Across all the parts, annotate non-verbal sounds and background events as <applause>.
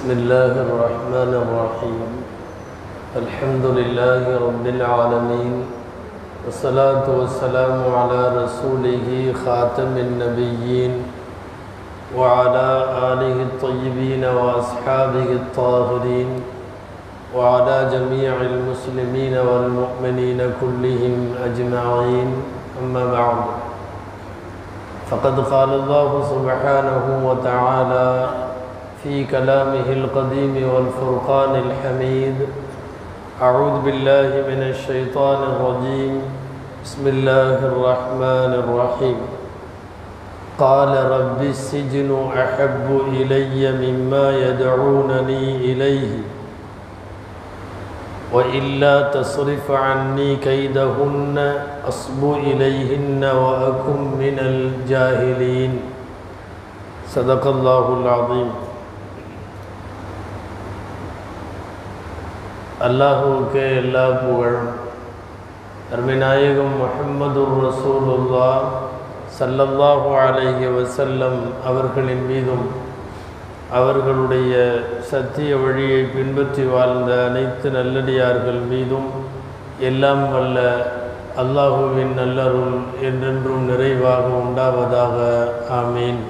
بسم الله الرحمن الرحيم. الحمد لله رب العالمين. والصلاة والسلام على رسوله خاتم النبيين وعلى آله الطيبين وأصحابه الطاهرين وعلى جميع المسلمين والمؤمنين كلهم أجمعين. أما بعد فقد قال الله سبحانه وتعالى في كلامه القديم والفرقان الحميد. أعوذ بالله من الشيطان الرجيم. بسم الله الرحمن الرحيم. قال رب السجن أحب إلي مما يدعونني إليه وإلا تصرف عني كيدهن أصب إليهن وأكن من الجاهلين. صدق الله العظيم. அல்லாஹுவுக்கு எல்லா புகழும் அருமைநாயகம் முஹம்மதுர் ரசூலுல்லா சல்லல்லாஹு அலைஹி வசல்லம் அவர்களின் மீதும் அவர்களுடைய சத்திய வழியை பின்பற்றி வாழ்ந்த அனைத்து நல்லடியார்கள் மீதும் எல்லாம் வல்ல அல்லாஹுவின் நல்லருள் என்றென்றும் நிறைவாக உண்டாவதாக ஆமீன்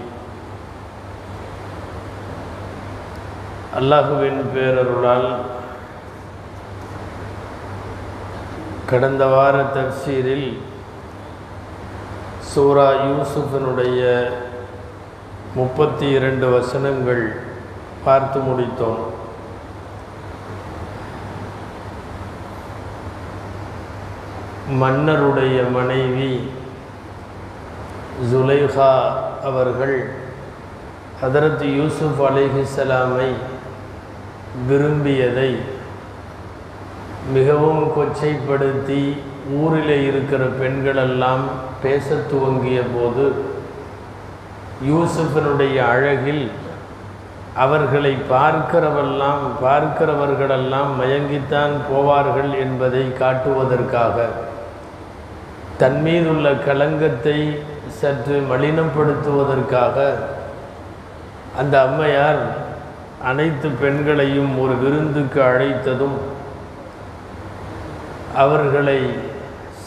அல்லாஹுவின் பேரருளால் கடந்த வார தப்சீரில் சூரா யூசுஃபினுடைய முப்பத்தி இரண்டு வசனங்கள் பார்த்து முடித்தோம். மன்னருடைய மனைவி ஜுலைஹா அவர்கள் ஹதரத் யூசுஃப் அலிஹிசலாமை விரும்பியதை மிகவும் கொச்சைப்படுத்தி ஊரில் இருக்கிற பெண்களெல்லாம் பேச துவங்கிய போது யூசுஃபனுடைய அழகில் அவர்களை பார்க்கிறவெல்லாம் பார்க்கிறவர்களெல்லாம் மயங்கித்தான் போவார்கள் என்பதை காட்டுவதற்காக தன் மீதுள்ள களங்கத்தை சற்று மலினப்படுத்துவதற்காக அந்த அம்மையார் அனைத்து பெண்களையும் ஒரு விருந்துக்கு அழைத்ததும் அவர்களை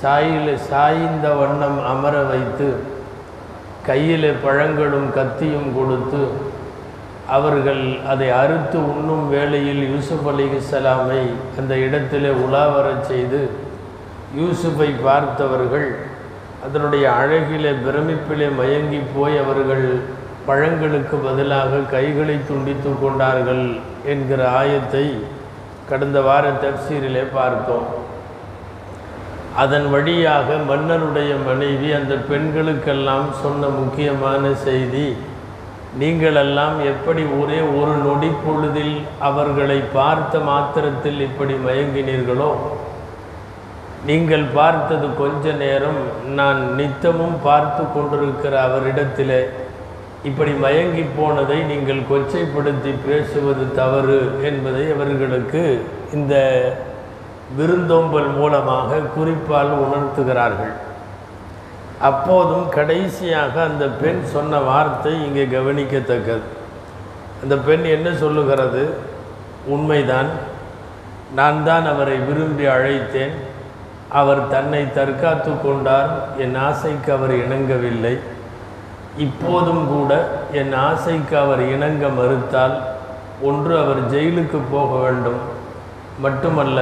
சாயில சாய்ந்த வண்ணம் அமர வைத்து கையில் பழங்களும் கத்தியும் கொடுத்து அவர்கள் அதை அறுத்து உண்ணும் வேளையில் யூசுப் அலிஹலாமை அந்த இடத்திலே உலாவரச் செய்து யூசுஃபை பார்த்தவர்கள் அதனுடைய அழகிலே பிரமிப்பிலே மயங்கி போய் அவர்கள் பழங்களுக்கு பதிலாக கைகளை துண்டித்து கொண்டார்கள் என்கிற ஆயத்தை கடந்த வார தப்சீரிலே பார்த்தோம். அதன் வழியாக மன்னருடைய மனைவி அந்த பெண்களுக்கெல்லாம் சொன்ன முக்கியமான செய்தி நீங்களெல்லாம் எப்படி ஒரே ஒரு நொடி பொழுதில் அவர்களை பார்த்த மாத்திரத்தில் இப்படி மயங்கினீர்களோ? நீங்கள் பார்த்தது கொஞ்ச நேரம் நான் நித்தமும் பார்த்து கொண்டிருக்கிற அவரிடத்தில். இப்படி மயங்கி போனதை நீங்கள் கொச்சைப்படுத்தி பேசுவது தவறு என்பதை அவர்களுக்கு இந்த விருந்தோம்பல் மூலமாக குறிப்பால் உணர்த்துகிறார்கள். அப்போதும் கடைசியாக அந்த பெண் சொன்ன வார்த்தை இங்கே கவனிக்கத்தக்கது. அந்த பெண் என்ன சொல்லுகிறது? உண்மைதான். நான் தான் அவரை விரும்பி அழைத்தேன். அவர் தன்னை தற்காத்து கொண்டார். என் ஆசைக்கு அவர் இணங்கவில்லை. இப்போதும் கூட என் ஆசைக்கு அவர் இணங்க மறுத்தால் ஒன்று அவர் ஜெயிலுக்கு போக வேண்டும். மட்டுமல்ல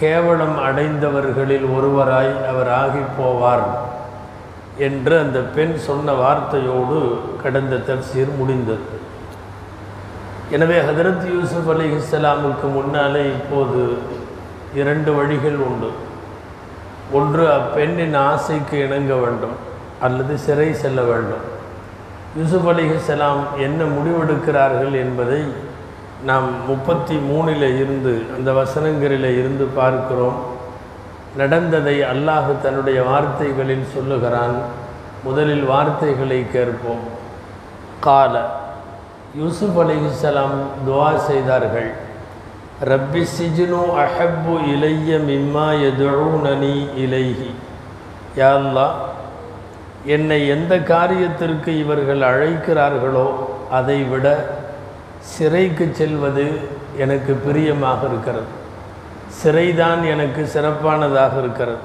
கேவலம் அடைந்தவர்களில் ஒருவராய் அவர் ஆகி போவார் என்று அந்த பெண் சொன்ன வார்த்தையோடு கடந்த தப்சீர் முடிந்தது. எனவே ஹதரத் யூசுப் அலி இஸ்லாமுக்கு முன்னாலே இப்போது இரண்டு வழிகள் உண்டு. ஒன்று அப்பெண்ணின் ஆசைக்கு இணங்க வேண்டும் அல்லது சிறை செல்ல வேண்டும். யூசுப் அலி இஸ்லாம் என்ன முடிவெடுக்கிறார்கள் என்பதை நாம் முப்பத்தி மூணில் இருந்து அந்த வசனங்களில் இருந்து பார்க்கிறோம். நடந்ததை அல்லாஹு தன்னுடைய வார்த்தைகளில் சொல்லுகிறான். முதலில் வார்த்தைகளை கேட்போம். கால யூசுப் அலிஹலாம் துவா செய்தார்கள். ரப்பி சிஜினு அஹப்பு இலைய மிம்மா எதுனி இலைஹி. யாழ்லா என்னை எந்த காரியத்திற்கு இவர்கள் அழைக்கிறார்களோ அதைவிட சிறைக்கு செல்வது எனக்கு பிரியமாக இருக்கிறது. சிறைதான் எனக்கு சிறப்பானதாக இருக்கிறது.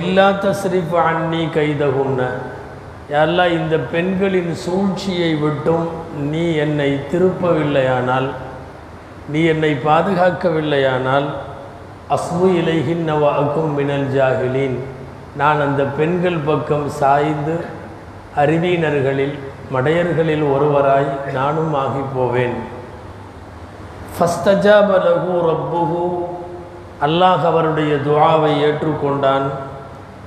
இல்லா தஸ்ரிஃப் அன்னி கைதகுன்ன. யாரெல்லாம் இந்த பெண்களின் சூழ்ச்சியை விட்டும் நீ என்னை திருப்பவில்லையானால் நீ என்னை பாதுகாக்கவில்லையானால் அஸ்மு இலைகின் நவாக்கும் மினல் ஜாகிலீன் நான் அந்த பெண்கள் பக்கம் சாய்ந்து அறிவியினர்களில் மடையர்களில் ஒருவராய் நானும் ஆகி போவேன் ஃபஸ்தஜாபலகு ரப்புகு அல்லாஹ் அவருடைய துவாவை ஏற்றுக்கொண்டான்.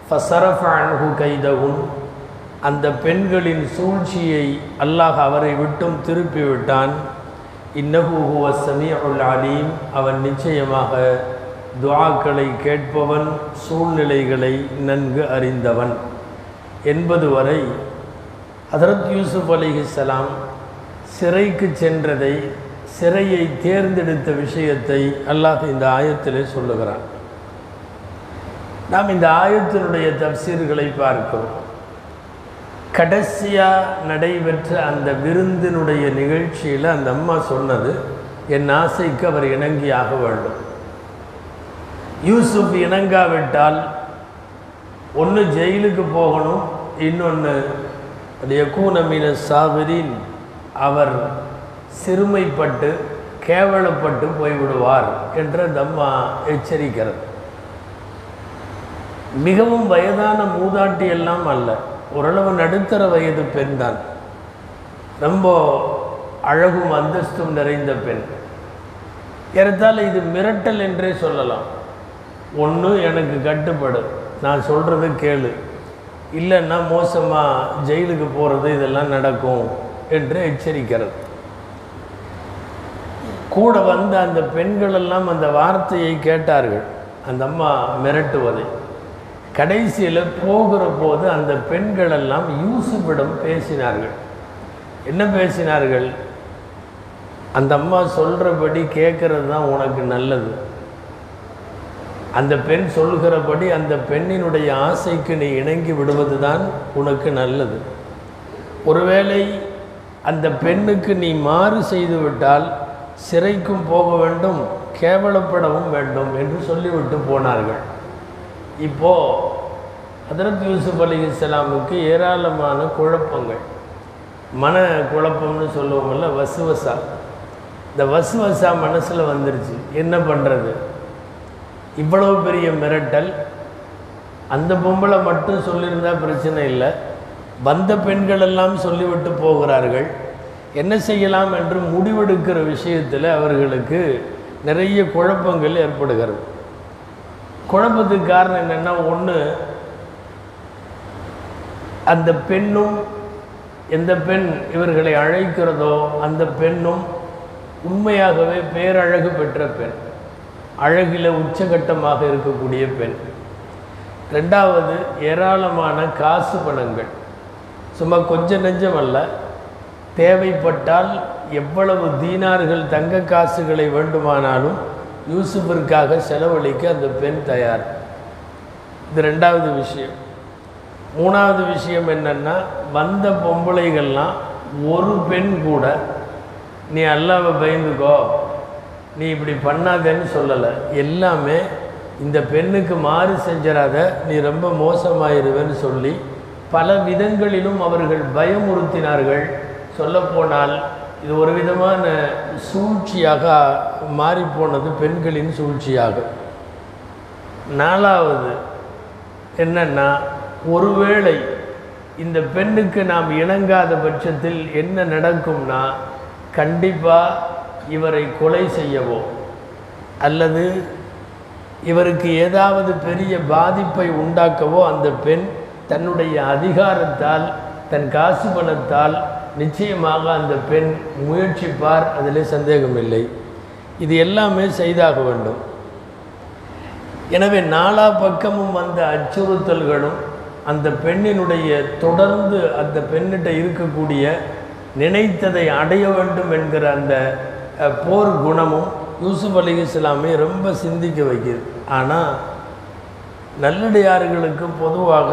ஃபசரஃப் அன்ஹு அந்த பெண்களின் சூழ்ச்சியை அல்லாஹ் அவரை விட்டும் திருப்பிவிட்டான். இன்னஹு ஹுவ சமீஉல் அலீம். அவன் நிச்சயமாக துவாக்களை கேட்பவன் சூழ்நிலைகளை நன்கு அறிந்தவன். என்பது வரை ஹதரத் யூசுப் அலிஹிஸ்ஸலாம் சிறைக்கு சென்றதை சிறையை தேர்ந்தெடுத்த விஷயத்தை அல்லாஹ் இந்த ஆயத்திலே சொல்லுகிறான். நாம் இந்த ஆயத்தினுடைய தப்சீர்களை பார்க்கிறோம். கடைசியாக நடைபெற்ற அந்த விருந்தினுடைய நிகழ்ச்சியில் அந்த அம்மா சொன்னது என் ஆசைக்கு அவர் இணங்கியாக வேண்டும். யூசுப் இணங்காவிட்டால் ஒன்று ஜெயிலுக்கு போகணும் இன்னொன்று யகூனமின சாபிரின். அவர் சிறுமைப்பட்டு கேவலப்பட்டு போய்விடுவார் என்ற தம்மா எச்சரிக்கிறது. மிகவும் வயதான மூதாட்டி எல்லாம் அல்ல. ஓரளவு நடுத்தர வயது பெண் தான். ரொம்ப அழகும் அந்தஸ்தும் நிறைந்த பெண். ஏறத்தால் இது மிரட்டல் என்றே சொல்லலாம். ஒன்று எனக்கு கட்டுப்படு. நான் சொல்கிறது கேளு. இல்லைன்னா மோசமாக ஜெயிலுக்கு போகிறது இதெல்லாம் நடக்கும் என்று எச்சரிக்கிறது. கூட வந்த அந்த பெண்களெல்லாம் அந்த வார்த்தையை கேட்டார்கள். அந்த அம்மா மிரட்டுவதை. கடைசியில் போகிற போது அந்த பெண்களெல்லாம் யூசுஃபிடம் பேசினார்கள். என்ன பேசினார்கள்? அந்த அம்மா சொல்கிறபடி கேட்குறது தான் உனக்கு நல்லது. அந்த பெண் சொல்கிறபடி அந்த பெண்ணினுடைய ஆசைக்கு நீ இணங்கி விடுவது தான் உனக்கு நல்லது. ஒருவேளை அந்த பெண்ணுக்கு நீ மாறு செய்துவிட்டால் சிறைக்கும் போக வேண்டும் கேவலப்படவும் வேண்டும் என்று சொல்லிவிட்டு போனார்கள். இப்போது ஹதரத் யூசுப் அலி இஸ்லாமுக்கு ஏராளமான குழப்பங்கள். மன குழப்பம்னு சொல்லுவோம்ல வசுவசா. இந்த வசுவசா மனசில் வந்துருச்சு. என்ன பண்ணுறது இவ்வளவு பெரிய மிரட்டல். அந்த பொம்பளை மட்டும் சொல்லியிருந்தால் பிரச்சனை இல்லை. வந்த பெண்கள் எல்லாம் சொல்லிவிட்டு போகிறார்கள். என்ன செய்யலாம் என்று முடிவெடுக்கிற விஷயத்தில் அவர்களுக்கு நிறைய குழப்பங்கள் ஏற்படுகிறது. குழப்பத்துக்கு காரணம் என்னென்னா ஒன்று அந்த பெண்ணும் எந்த பெண் இவர்களை அழைக்கிறதோ அந்த பெண்ணும் உண்மையாகவே பேரழகு பெற்ற பெண். அழகில் உச்சகட்டமாக இருக்கக்கூடிய பெண். ரெண்டாவது ஏராளமான காசு பணங்கள். சும்மா கொஞ்சம் நெஞ்சம் அல்ல. தேவைப்பட்டால் எவ்வளவு தீனார்கள் தங்க காசுகளை வேண்டுமானாலும் யூசுஃபிற்காக செலவழிக்க அந்த பெண் தயார். இது ரெண்டாவது விஷயம். மூணாவது விஷயம் என்னென்னா வந்த பொம்பளைகள்லாம் ஒரு பெண் கூட நீ அல்லாவை பயந்துக்கோ நீ இப்படி பண்ணாதேன்னு சொல்லலை. எல்லாமே இந்த பெண்ணுக்கு மாறு செஞ்சிடாத நீ ரொம்ப மோசமாயிருவேன்னு சொல்லி பல விதங்களிலும் அவர்கள் பயமுறுத்தினார்கள். சொல்லப்போனால் இது ஒரு விதமான சூழ்ச்சியாக மாறிப்போனது பெண்களின் சூழ்ச்சியாக. நாலாவது என்னன்னா ஒருவேளை இந்த பெண்ணுக்கு நாம் இணங்காத பட்சத்தில் என்ன நடக்கும்னா கண்டிப்பாக இவரை கொலை செய்யவோ அல்லது இவருக்கு ஏதாவது பெரிய பாதிப்பை உண்டாக்கவோ அந்த பெண் தன்னுடைய அதிகாரத்தால் தன் காசு பணத்தால் நிச்சயமாக அந்த பெண் முயற்சிப்பார் அதில் சந்தேகமில்லை. இது எல்லாமே செய்தாக வேண்டும். எனவே நாலா பக்கமும் வந்த அச்சுறுத்தல்களும் அந்த பெண்ணினுடைய தொடர்ந்து அந்த பெண்ணிட்ட இருக்கக்கூடிய நினைத்ததை அடைய வேண்டும் என்கிற அந்த போர் குணமும் யூசுப் அலி இஸ்லாமே ரொம்ப சிந்திக்க வைக்கிது ஆனால் நல்லடியார்களுக்கு பொதுவாக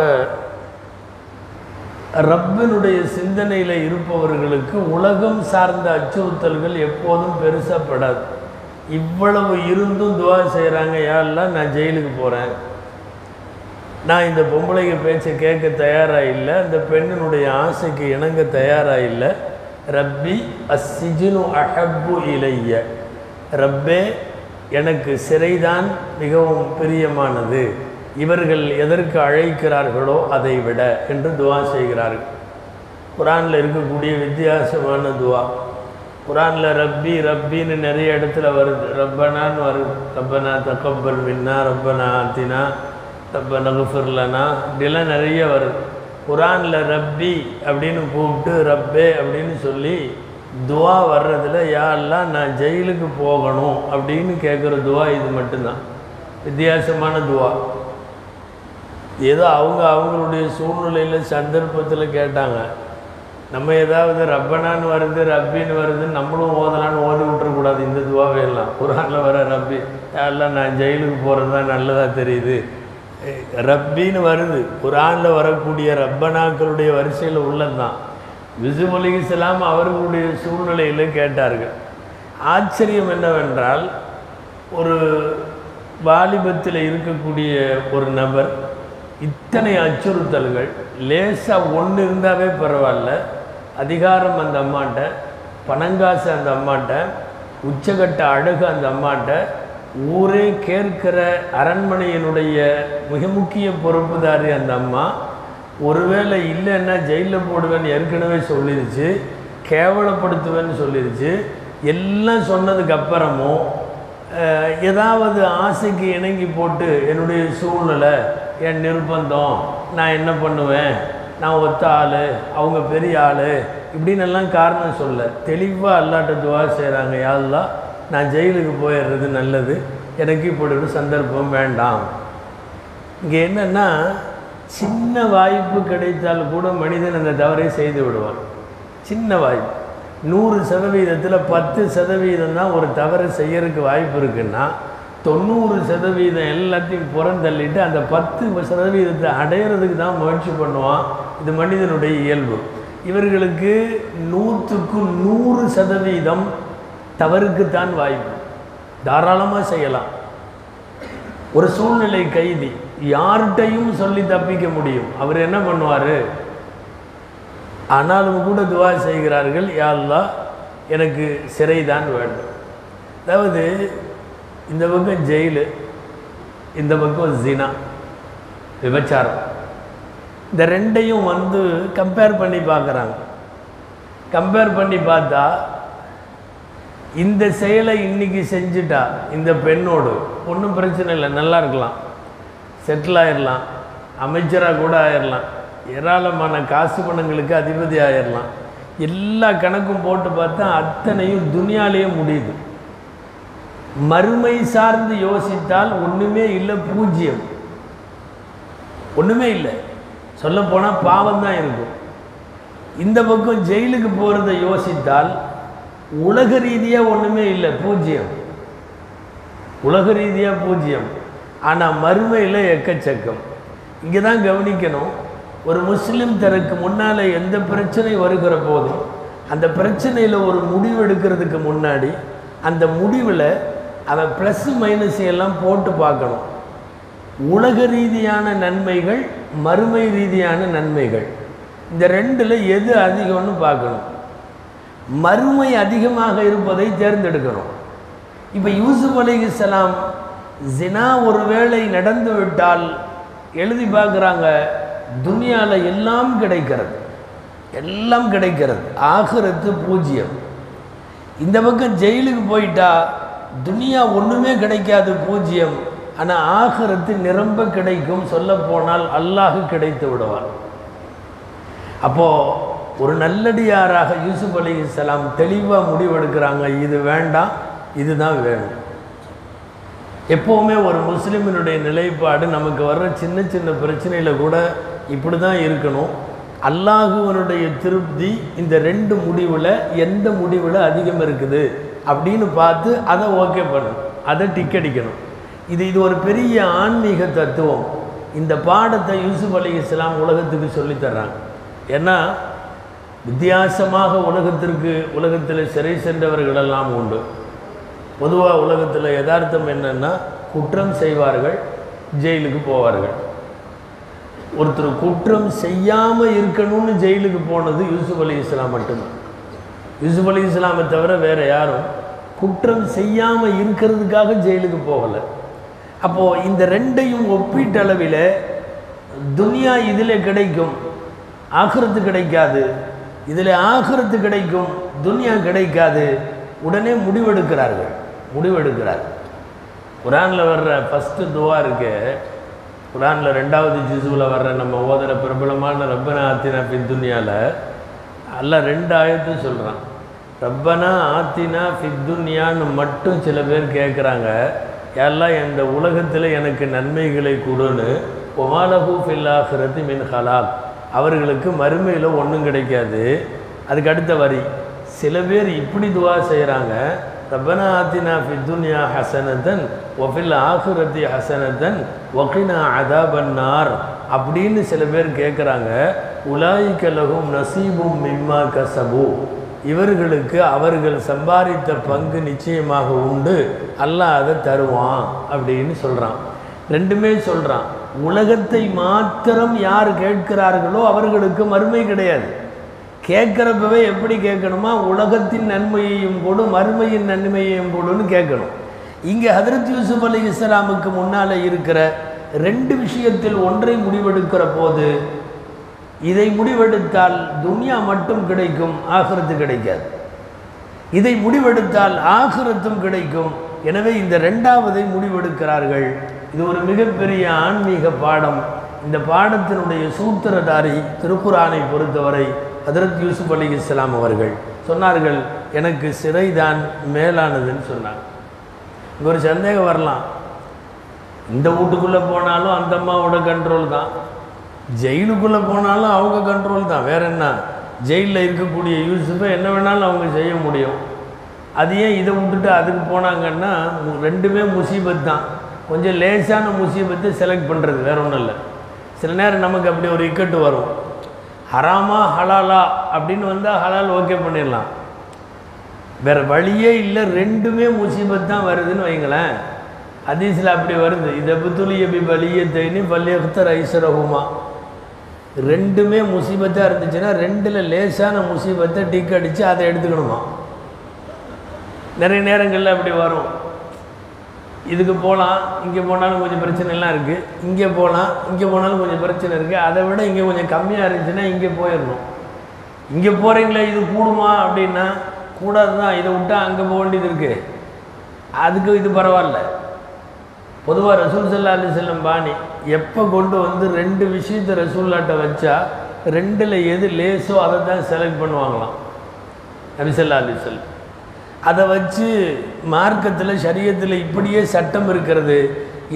ரப்பினுடைய சிந்தனையில் இருப்பவர்களுக்கு உலகம் சார்ந்த அச்சுறுத்தல்கள் எப்போதும் பெருசப்படாது. இவ்வளவு இருந்தும் துவா செய்கிறாங்க யாரெல்லாம் நான் ஜெயிலுக்கு போகிறேன் நான் இந்த பொம்பளைங்க பேச்சை கேட்க தயாராக இல்லை அந்த பெண்ணினுடைய ஆசைக்கு இணங்க தயாராக இல்லை. ரப்பி அசிஜுனு அஹப்பு இலைய ரப்பே எனக்கு சிறைதான் மிகவும் பிரியமானது. இவர்கள் எதற்கு அழைக்கிறார்களோ அதை விட என்று துவா செய்கிறார்கள். குரானில் இருக்கக்கூடிய வித்தியாசமான துவா. குரானில் ரப்பி ரப்பின்னு நிறைய இடத்துல வருது. ரப்பனான்னு வருது. ரப்பனா தக்கப்பல் மின்னா ரப்பனா ஆத்தினா ரப்ப நகுஃபுர்லனா இப்படிலாம் நிறைய வருது. குரானில் ரப்பி அப்படின்னு கூப்பிட்டு ரப்பே அப்படின்னு சொல்லி துவா வர்றதுல யாரெல்லாம் நான் ஜெயிலுக்கு போகணும் அப்படின்னு கேட்குற துவா இது மட்டும்தான். வித்தியாசமான துவா. ஏதோ அவங்க அவங்களுடைய சூழ்நிலையில் சந்தர்ப்பத்தில் கேட்டாங்க. நம்ம ஏதாவது ரப்பனான்னு வருது ரப்பின்னு வருதுன்னு நம்மளும் ஓதலான்னு ஓதி விட்டுறக்கூடாது இந்த துவாவே எல்லாம். குரானில் வர ரப்பி எல்லாம் நான் ஜெயிலுக்கு போகிறது தான் நல்லதாக தெரியுது. ரப்பின்னு வருது. குரானில் வரக்கூடிய ரப்பனாக்களுடைய வரிசையில் உள்ளதுதான். யூசுப் அலி இஸ்லாம் அவர்களுடைய சூழ்நிலையில் கேட்டார்கள். ஆச்சரியம் என்னவென்றால் ஒரு வாலிபத்தில் இருக்கக்கூடிய ஒரு நபர் இத்தனை அச்சுறுத்தல்கள் லேசாக ஒன்று இருந்தாவே பரவாயில்ல. அதிகாரம் அந்த அம்மாட்ட பணங்காசு அந்த அம்மாட்ட உச்சகட்ட அழகு அந்த அம்மாட்ட ஊரே கேட்கிற அரண்மனையினுடைய மிக முக்கிய பொறுப்புதாரி அந்த அம்மா. ஒருவேளை இல்லைன்னா ஜெயிலில் போடுவேன்னு ஏற்கனவே சொல்லிருச்சு கேவலப்படுத்துவேன்னு சொல்லிருச்சு. எல்லாம் சொன்னதுக்கு அப்புறமும் ஏதாவது ஆசைக்கு இணங்கி போட்டு என்னுடைய சூழ்நிலை என் நிர்பந்தம் நான் என்ன பண்ணுவேன்? நான் ஒத்த ஆள் அவங்க பெரிய ஆள் இப்படின்னு எல்லாம் காரணம் சொல்ல. தெளிவாக அல்லாட்ட துவா செய்கிறாங்க யாரெல்லாம் நான் ஜெயிலுக்கு போயிடுறது நல்லது. எனக்கு இப்படி ஒரு சந்தர்ப்பம் வேண்டாம். இங்கே என்னென்னா சின்ன வாய்ப்பு கிடைத்தால் கூட மனிதன் அந்த தவறை செய்து விடுவான். சின்ன வாய்ப்பு. நூறு சதவீதத்தில் பத்து சதவீதம் தான் ஒரு தவறு செய்யறதுக்கு வாய்ப்பு இருக்குன்னா தொண்ணூறு சதவீதம் எல்லாத்தையும் புறந்தள்ளிட்டு அந்த பத்து சதவீதத்தை அடையிறதுக்கு தான் முயற்சி பண்ணுவான். இது மனிதனுடைய இயல்பு. இவர்களுக்கு நூற்றுக்கு நூறு சதவீதம் தவறுக்கு தான் வாய்ப்பு. தாராளமாக செய்யலாம். ஒரு சூழ்நிலை கைதி யார்கிட்டையும் சொல்லி தப்பிக்க முடியும். அவர் என்ன பண்ணுவார்? ஆனாலும் கூட துவா செய்கிறார்கள் யாரெல்லாம் எனக்கு சிறை தான் வேண்டும். அதாவது இந்த பக்கம் ஜெயிலு இந்த பக்கம் ஜினா விபச்சாரம். இந்த ரெண்டையும் வந்து கம்பேர் பண்ணி பார்க்குறாங்க. கம்பேர் பண்ணி பார்த்தா இந்த செயலை இன்னைக்கு செஞ்சுட்டா இந்த பெண்ணோடு ஒன்றும் பிரச்சனை இல்லை நல்லா இருக்கலாம். செட்டில் ஆயிடலாம் அமைச்சராக கூட ஆயிடலாம் ஏராளமான காசு பணங்களுக்கு அதிபதி ஆயிடலாம் எல்லா கணக்கும் போட்டு பார்த்தா அத்தனையும் துனியாலேயே முடியுது. மறுமை சார்ந்து யோசித்தால் ஒன்றுமே இல்லை பூஜ்ஜியம் ஒன்றுமே இல்லை. சொல்லப்போனால் பாவம் தான் இருக்கும். இந்த பக்கம் ஜெயிலுக்கு போகிறத யோசித்தால் உலக ரீதியாக ஒன்றுமே இல்லை பூஜ்ஜியம் உலக ரீதியாக பூஜ்ஜியம் ஆனால் மறுமையில் எக்கச்சக்கம். இங்கே தான் கவனிக்கணும் ஒரு முஸ்லீம் தனக்கு முன்னால் எந்த பிரச்சனை வருகிற போதும் அந்த பிரச்சனையில் ஒரு முடிவு எடுக்கிறதுக்கு முன்னாடி அந்த முடிவில் அவன் ப்ளஸ் மைனஸ் எல்லாம் போட்டு பார்க்கணும். உலக ரீதியான நன்மைகள் மறுமை ரீதியான நன்மைகள். இந்த ரெண்டில் எது அதிகம்னு பார்க்கணும். மறுமை அதிகமாக இருப்பதை தேர்ந்தெடுக்கணும். இப்போ யூசுப் அலைஹிஸ்ஸலாம் ஜினா ஒருவேளை நடந்து விட்டால் எழுதி பார்க்குறாங்க துனியாவில் எல்லாம் கிடைக்கிறது. எல்லாம் கிடைக்கிறது. ஆகிறது பூஜ்ஜியம் இந்த பக்கம் ஜெயிலுக்கு போயிட்டா துனியா ஒன்றுமே கிடைக்காது பூஜ்ஜியம் ஆனால் ஆகிறது நிரம்ப கிடைக்கும் சொல்ல போனால் அல்லாஹ் கிடைத்து விடுவான். அப்போது ஒரு நல்லடியாராக யூசுப் அலைஹிஸ்ஸலாம் தெளிவாக முடிவெடுக்கிறாங்க இது வேண்டாம் இதுதான் வேணும். எப்போவுமே ஒரு முஸ்லீமினுடைய நிலைப்பாடு நமக்கு வர்ற சின்ன சின்ன பிரச்சனையில் கூட இப்படி தான் இருக்கணும். அல்லாஹுவனுடைய திருப்தி இந்த ரெண்டு முடிவில் எந்த முடிவில் அதிகம் இருக்குது அப்படின்னு பார்த்து அதை ஓகே பண்ணணும். அதை டிக் அடிக்கணும். இது இது ஒரு பெரிய ஆன்மீக தத்துவம். இந்த பாடத்தை யூசுப் அலி இஸ்லாம் உலகத்துக்கு சொல்லித் தர்றாங்க. ஏன்னா வித்தியாசமாக உலகத்திற்கு உலகத்தில் சிறை சென்றவர்களெல்லாம் உண்டு. பொதுவாக உலகத்தில் யதார்த்தம் என்னன்னா குற்றம் செய்வார்கள் ஜெயிலுக்கு போவார்கள். ஒருத்தர் குற்றம் செய்யாமல் இருக்கணும்னு ஜெயிலுக்கு போனது யூசுப் அலி இஸ்லாம் மட்டும்தான் யூசுப் அலி இஸ்லாமை தவிர வேறு யாரும் குற்றம் செய்யாமல் இருக்கிறதுக்காக ஜெயிலுக்கு போகலை. அப்போது இந்த ரெண்டையும் ஒப்பீட்டளவில் துனியா இதில் கிடைக்கும் ஆகிறது கிடைக்காது. இதில் ஆகிறது கிடைக்கும் துனியா கிடைக்காது. உடனே முடிவெடுக்கிறார்கள். முடிவெடுக்கிறார் குரானில் வர்ற ஃபஸ்ட்டு துவா இருக்கு. குரானில் ரெண்டாவது ஜிசுவில் வர்ற நம்ம ஓதர பிரபலமான ரப்பனா ஆத்தினா பின் துன்யாவில் அல்ல ரெண்டு ஆயத்து சொல்கிறான் ரப்பனா ஆத்தினா ஃபித்துன்யான்னு மட்டும் சில பேர் கேட்குறாங்க எல்லாம் இந்த உலகத்தில் எனக்கு நன்மைகளை கொடுன்னு ஒமாலஹூ ஃபில்லாகிறது மின் ஹலால். அவர்களுக்கு மறுமையில் ஒன்றும் கிடைக்காது. அதுக்கு அடுத்த வரி சில பேர் இப்படி துவா செய்கிறாங்க ரப்பனா ஆத்தினா ஃபித்துன்யா ஹசனத்தன் ஒஃபில் ஆசுரத்தி ஹசனத்தன் ஒகினா அதாபன்னார் அப்படின்னு சில பேர் கேட்குறாங்க உலாய்கலகும் நசீபும் மிம்மா கசபு இவர்களுக்கு அவர்கள் சம்பாதித்த பங்கு நிச்சயமாக உண்டு. அல்லாஹ் தருவான் அப்படின்னு சொல்கிறான் ரெண்டுமே சொல்கிறான் உலகத்தை மாத்திரம் யார் கேட்கிறார்களோ அவர்களுக்கு மறுமை கிடையாது. கேட்குறப்பவே எப்படி கேட்கணுமா? உலகத்தின் நன்மையையும் கொடு மறுமையின் நன்மையையும் கொடுன்னு கேட்கணும். இங்கே ஹதரத் யூசுப் அலி இஸ்லாமுக்கு முன்னால் இருக்கிற ரெண்டு விஷயத்தில் ஒன்றை முடிவெடுக்கிற போது இதை முடிவெடுத்தால் துன்யா மட்டும் கிடைக்கும் ஆகிரத்து கிடைக்காது. இதை முடிவெடுத்தால் ஆகிரத்தும் கிடைக்கும். எனவே இந்த ரெண்டாவதை முடிவெடுக்கிறார்கள். இது ஒரு மிகப்பெரிய ஆன்மீக பாடம். இந்த பாடத்தினுடைய சூத்திரதாரி திருக்குறானை பொறுத்தவரை ஹதரத் யூசுப் அலி இஸ்லாம் அவர்கள் சொன்னார்கள் எனக்கு சிறைதான் மேலானதுன்னு சொன்னாங்க. இங்கே ஒரு சந்தேகம் வரலாம். இந்த வீட்டுக்குள்ளே போனாலும் அந்த அம்மாவோட கண்ட்ரோல் தான். ஜெயிலுக்குள்ளே போனாலும் அவங்க கண்ட்ரோல் தான். வேற என்ன? ஜெயிலில் இருக்கக்கூடிய யூசுஃபை என்ன வேணாலும் அவங்க செய்ய முடியும். அது ஏன் இதை விட்டுட்டு அதுக்கு போனாங்கன்னா ரெண்டுமே முசீபத் தான். கொஞ்சம் லேசான முசீபத்தை செலக்ட் பண்ணுறது வேற ஒன்றும் இல்லை. சில நேரம் நமக்கு அப்படி ஒரு இக்கட்டு வரும். ஹராமா ஹலாலா அப்படின்னு வந்தால் ஹலால் ஓகே பண்ணிடலாம். வேறு வழியே இல்லை ரெண்டுமே முசீபத் தான் வருதுன்னு வைங்களேன். ஹதீஸில் அப்படி வருது. இதை புத்துலிய பி பலிய தைனி பல்லியத்தர் ஐஸ்வரகுமா ரெண்டுமே முசீபத்தாக இருந்துச்சுன்னா ரெண்டில் லேசான முசீபத்தை டிக் அடித்து அதை எடுத்துக்கணுமா? நிறைய நேரங்களில் அப்படி வரும். இதுக்கு போகலாம் இங்கே போனாலும் கொஞ்சம் பிரச்சனைலாம் இருக்குது இங்கே போகலாம் இங்கே போனாலும் கொஞ்சம் பிரச்சனை இருக்குது அதை விட இங்கே கொஞ்சம் கம்மியாக இருந்துச்சுன்னா இங்கே போயிடணும். இங்கே போகிறீங்களே இது கூடுமா அப்படின்னா கூடாது தான் இதை விட்டால் அங்கே போக வேண்டியது இருக்குது அதுக்கு இது பரவாயில்ல. பொதுவாக ரசூல் சல்லா அலி செல்லம் பாணி எப்போ கொண்டு வந்து ரெண்டு விஷயத்தை ரசூல்லாட்டை வச்சா ரெண்டில் எது லேசோ அதை தான் செலக்ட் பண்ணுவாங்களாம் நபிசல்லா அலி செல்லம் அதை வச்சு மார்க்கத்தில் சரியத்தில் இப்படியே சட்டம் இருக்கிறது.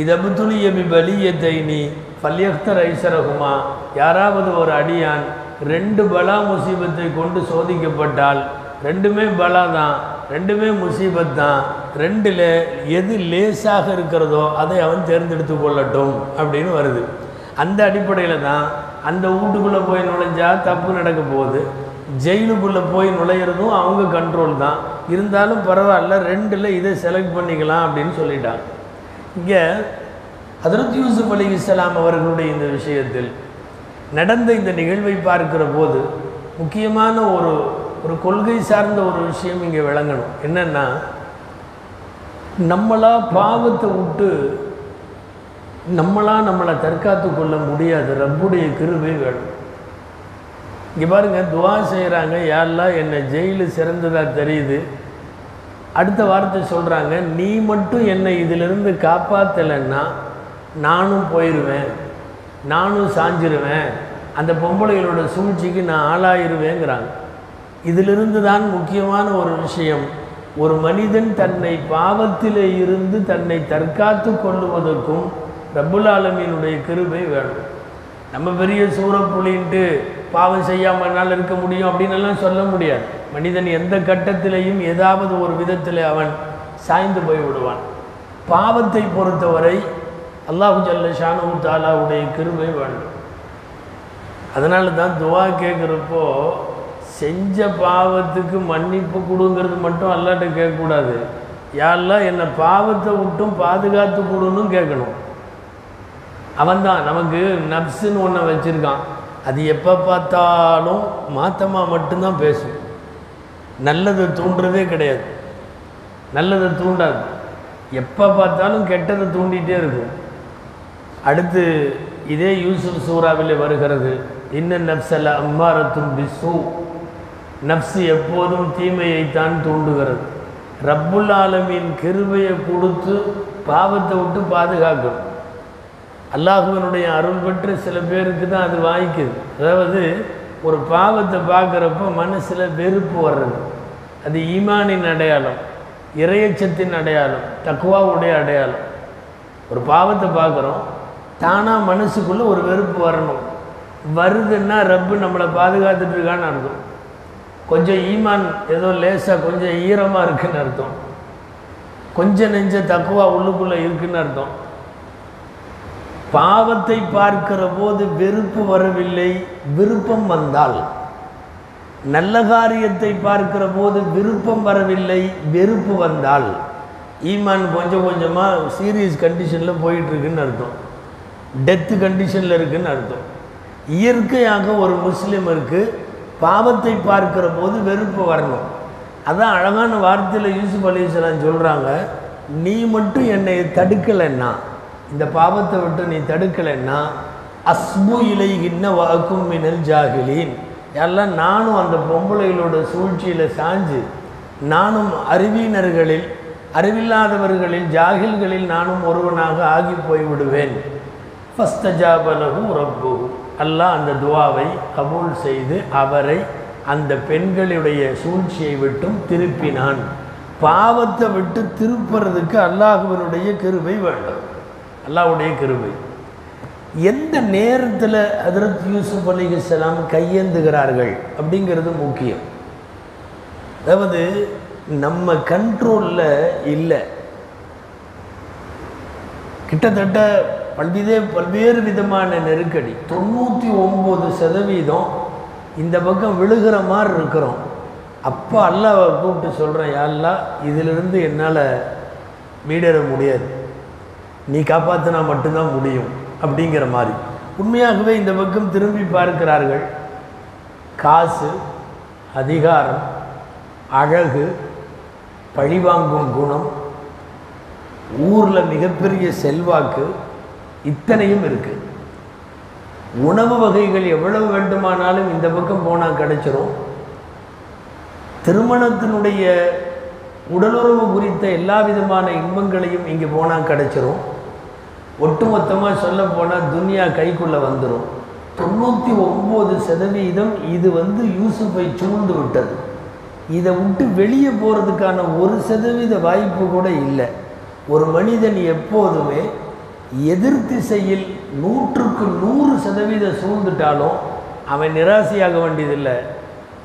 இதபுத்துலி எபி பலிய தைனி பல்யக்தர் ஐசரகுமா யாராவது ஒரு அடியான் ரெண்டு பலா முசீபத்தை கொண்டு சோதிக்கப்பட்டால் ரெண்டுமே பலா தான் ரெண்டுமே முசீபத் தான் ரெண்டில் எது லேசாக இருக்கிறதோ அதை அவன் தேர்ந்தெடுத்து கொள்ளட்டும் அப்படின்னு வருது. அந்த அடிப்படையில் தான் அந்த வீட்டுக்குள்ளே போய் நுழைஞ்சால் தப்பு நடக்க போகுது. ஜெயிலுக்குள்ளே போய் நுழையிறதும் அவங்க கண்ட்ரோல் தான். இருந்தாலும் பரவாயில்ல ரெண்டில் இதை செலக்ட் பண்ணிக்கலாம் அப்படின்னு சொல்லிட்டாங்க. இங்கே ஹதரத் யூசுப் அலி இஸ்லாம் அவர்களுடைய இந்த விஷயத்தில் நடந்த இந்த நிகழ்வை பார்க்கிற போது முக்கியமான ஒரு ஒரு கொள்கை சார்ந்த ஒரு விஷயம் இங்கே விளங்கணும். என்னென்னா நம்மளாக பாவத்தை விட்டு நம்மளாக நம்மளை தற்காத்து கொள்ள முடியாது. ரப்புடைய கிருபை வேணும். இங்கே பாருங்கள் துவா செய்கிறாங்க யாரெல்லாம் என்னை ஜெயிலு சிறந்ததாக தெரியுது. அடுத்த வார்த்தை சொல்கிறாங்க நீ மட்டும் என்னை இதிலிருந்து காப்பாற்றலைன்னா நானும் போயிடுவேன் நானும் சாஞ்சிருவேன் அந்த பொம்பளைகளோட சூழ்ச்சிக்கு நான் ஆளாயிருவேங்கிறாங்க. இதிலிருந்து தான் முக்கியமான ஒரு விஷயம் ஒரு மனிதன் தன்னை பாவத்திலே இருந்து தன்னை தற்காத்து கொள்ளுவதற்கும் ரபுல் ஆலமீனுடைய கிருபை வேணும் நம்ம பெரிய சூறப்புலின்ட்டு பாவம் செய்யாமல் என்னால் இருக்க முடியும் அப்படின்னு எல்லாம் சொல்ல முடியாது. மனிதன் எந்த கட்டத்திலையும் ஏதாவது ஒரு விதத்தில் அவன் சாய்ந்து போய் விடுவான். பாவத்தை பொறுத்தவரை அல்லாஹு ஜல்ல ஷானு தாலாவுடைய கிருமை வேண்டும். அதனால தான் துவா கேட்குறப்போ செஞ்ச பாவத்துக்கு மன்னிப்பு கொடுங்கிறது மட்டும் அல்லாட்ட கேட்கக்கூடாது. யாரெல்லாம் என்னை பாவத்தை விட்டும் பாதுகாத்து கொடுன்னு கேட்கணும். அவன்தான் நமக்கு நப்ஸுன்னு ஒன்றை வச்சுருக்கான். அது எப்போ பார்த்தாலும் மாத்தமாக மட்டும்தான் பேசும். நல்லதை தூண்டுறதே கிடையாது. நல்லதை தூண்டாது. எப்போ பார்த்தாலும் கெட்டதை தூண்டிகிட்டே இருக்கும். அடுத்து இதே யூசுப் சூறாவில் வருகிறது. இன்ன நப்சல அம்மாரத்தும் பிசு நப்சு எப்போதும் தீமையைத்தான் தூண்டுகிறது. ரப்புல் ஆலமின் கிருபையை கொடுத்து பாவத்தை விட்டு பாதுகாக்கணும் அல்லாஹுவனுடைய அருள் பெற்று சில பேருக்கு தான் அது வாய்க்குது. அதாவது ஒரு பாவத்தை பார்க்குறப்ப மனசில் வெறுப்பு வர்றது. அது ஈமானின் அடையாளம் இறையச்சத்தின் அடையாளம் தக்குவாவுடைய அடையாளம். ஒரு பாவத்தை பார்க்குறோம் தானாக மனசுக்குள்ளே ஒரு வெறுப்பு வரணும். வருதுன்னா ரப்பு நம்மளை பாதுகாத்துட்டு இருக்கான்னு அர்த்தம். கொஞ்சம் ஈமான் ஏதோ லேசாக கொஞ்சம் ஈரமாக இருக்குன்னு அர்த்தம். கொஞ்சம் நெஞ்ச தக்குவா உள்ளுக்குள்ளே இருக்குன்னு அர்த்தம். பாவத்தை பார்க்கிற போது வெறுப்பு வரவில்லை விருப்பம் வந்தால். நல்ல காரியத்தை பார்க்கிற போது விருப்பம் வரவில்லை வெறுப்பு வந்தால். ஈமான் கொஞ்சம் கொஞ்சமாக சீரியஸ் கண்டிஷனில் போயிட்டுருக்குன்னு அர்த்தம். டெத்து கண்டிஷனில் இருக்குன்னு அர்த்தம். இயற்கையாக ஒரு முஸ்லீமருக்கு பாவத்தை பார்க்கிற போது வெறுப்பு வரணும். அதான் அழகான வார்த்தையில் யூசுப் அலிஸ்லாம் சொல்கிறாங்க நீ மட்டும் என்னை தடுக்கலைன்னா இந்த பாவத்தை விட்டு நீ தடுக்கலைன்னா அஸ்பு இலைகின்ன வாக்கும் மினல் ஜாகிலீன். எல்லாம் நானும் அந்த பொம்பளைகளோட சூழ்ச்சியில் சாஞ்சு நானும் அறிவியினர்களில் அறிவில்லாதவர்களில் ஜாகில்களில் நானும் ஒருவனாக ஆகி போய்விடுவேன். ஃபஸ்தஜாபலகு ரப்பு அல்லாஹ் அந்த துவாவை கபூல் செய்து அவரை அந்த பெண்களுடைய சூழ்ச்சியை விட்டும் திருப்பினான். பாவத்தை விட்டு திருப்புறதுக்கு அல்லாஹுவனுடைய கிருபை வேண்டும். அல்லாவுடைய கிருபை. எந்த நேரத்தில் ஹதரத் யூசுப் அலிகலாம் கையேந்துகிறார்கள் அப்படிங்கிறது முக்கியம். அதாவது நம்ம கண்ட்ரோலில் இல்லை. கிட்டத்தட்ட பல்வேறு பல்வேறு விதமான நெருக்கடி. தொண்ணூற்றி ஒம்பது சதவீதம் இந்த பக்கம் விழுகிற மாதிரி இருக்கிறோம். அப்போ அல்லாவை கூப்பிட்டு சொல்கிறேன் யாரெல்லாம் இதிலிருந்து என்னால் மீடேற முடியாது. நீ காப்பாற்றினா மட்டும்தான் முடியும் அப்படிங்கிற மாதிரி. உண்மையாகவே இந்த பக்கம் திரும்பி பார்க்கிறார்கள். காசு அதிகாரம் அழகு பழிவாங்கும் குணம் ஊரில் மிகப்பெரிய செல்வாக்கு இத்தனையும் இருக்குது உணவு வகைகள் எவ்வளவு வேண்டுமானாலும் இந்த பக்கம் போனால் கிடைச்சிரும். திருமணத்தினுடைய உடலுறவு குறித்த எல்லா விதமான இன்பங்களையும் இங்கே போனால் கிடைச்சிரும். ஒட்டுமொத்தமாக சொல்ல போனால் துனியா கைக்குள்ளே வந்துடும் தொண்ணூற்றி ஒம்பது சதவீதம் இது வந்து யூசுஃபை சூழ்ந்து விட்டது. இதை விட்டு வெளியே போகிறதுக்கான ஒரு சதவீத வாய்ப்பு கூட இல்லை. ஒரு மனிதன் எப்போதுமே எதிர் திசையில் நூற்றுக்கு நூறு சதவீதம் சூழ்ந்துட்டாலும் அவன் நிராசையாக வேண்டியதில்லை.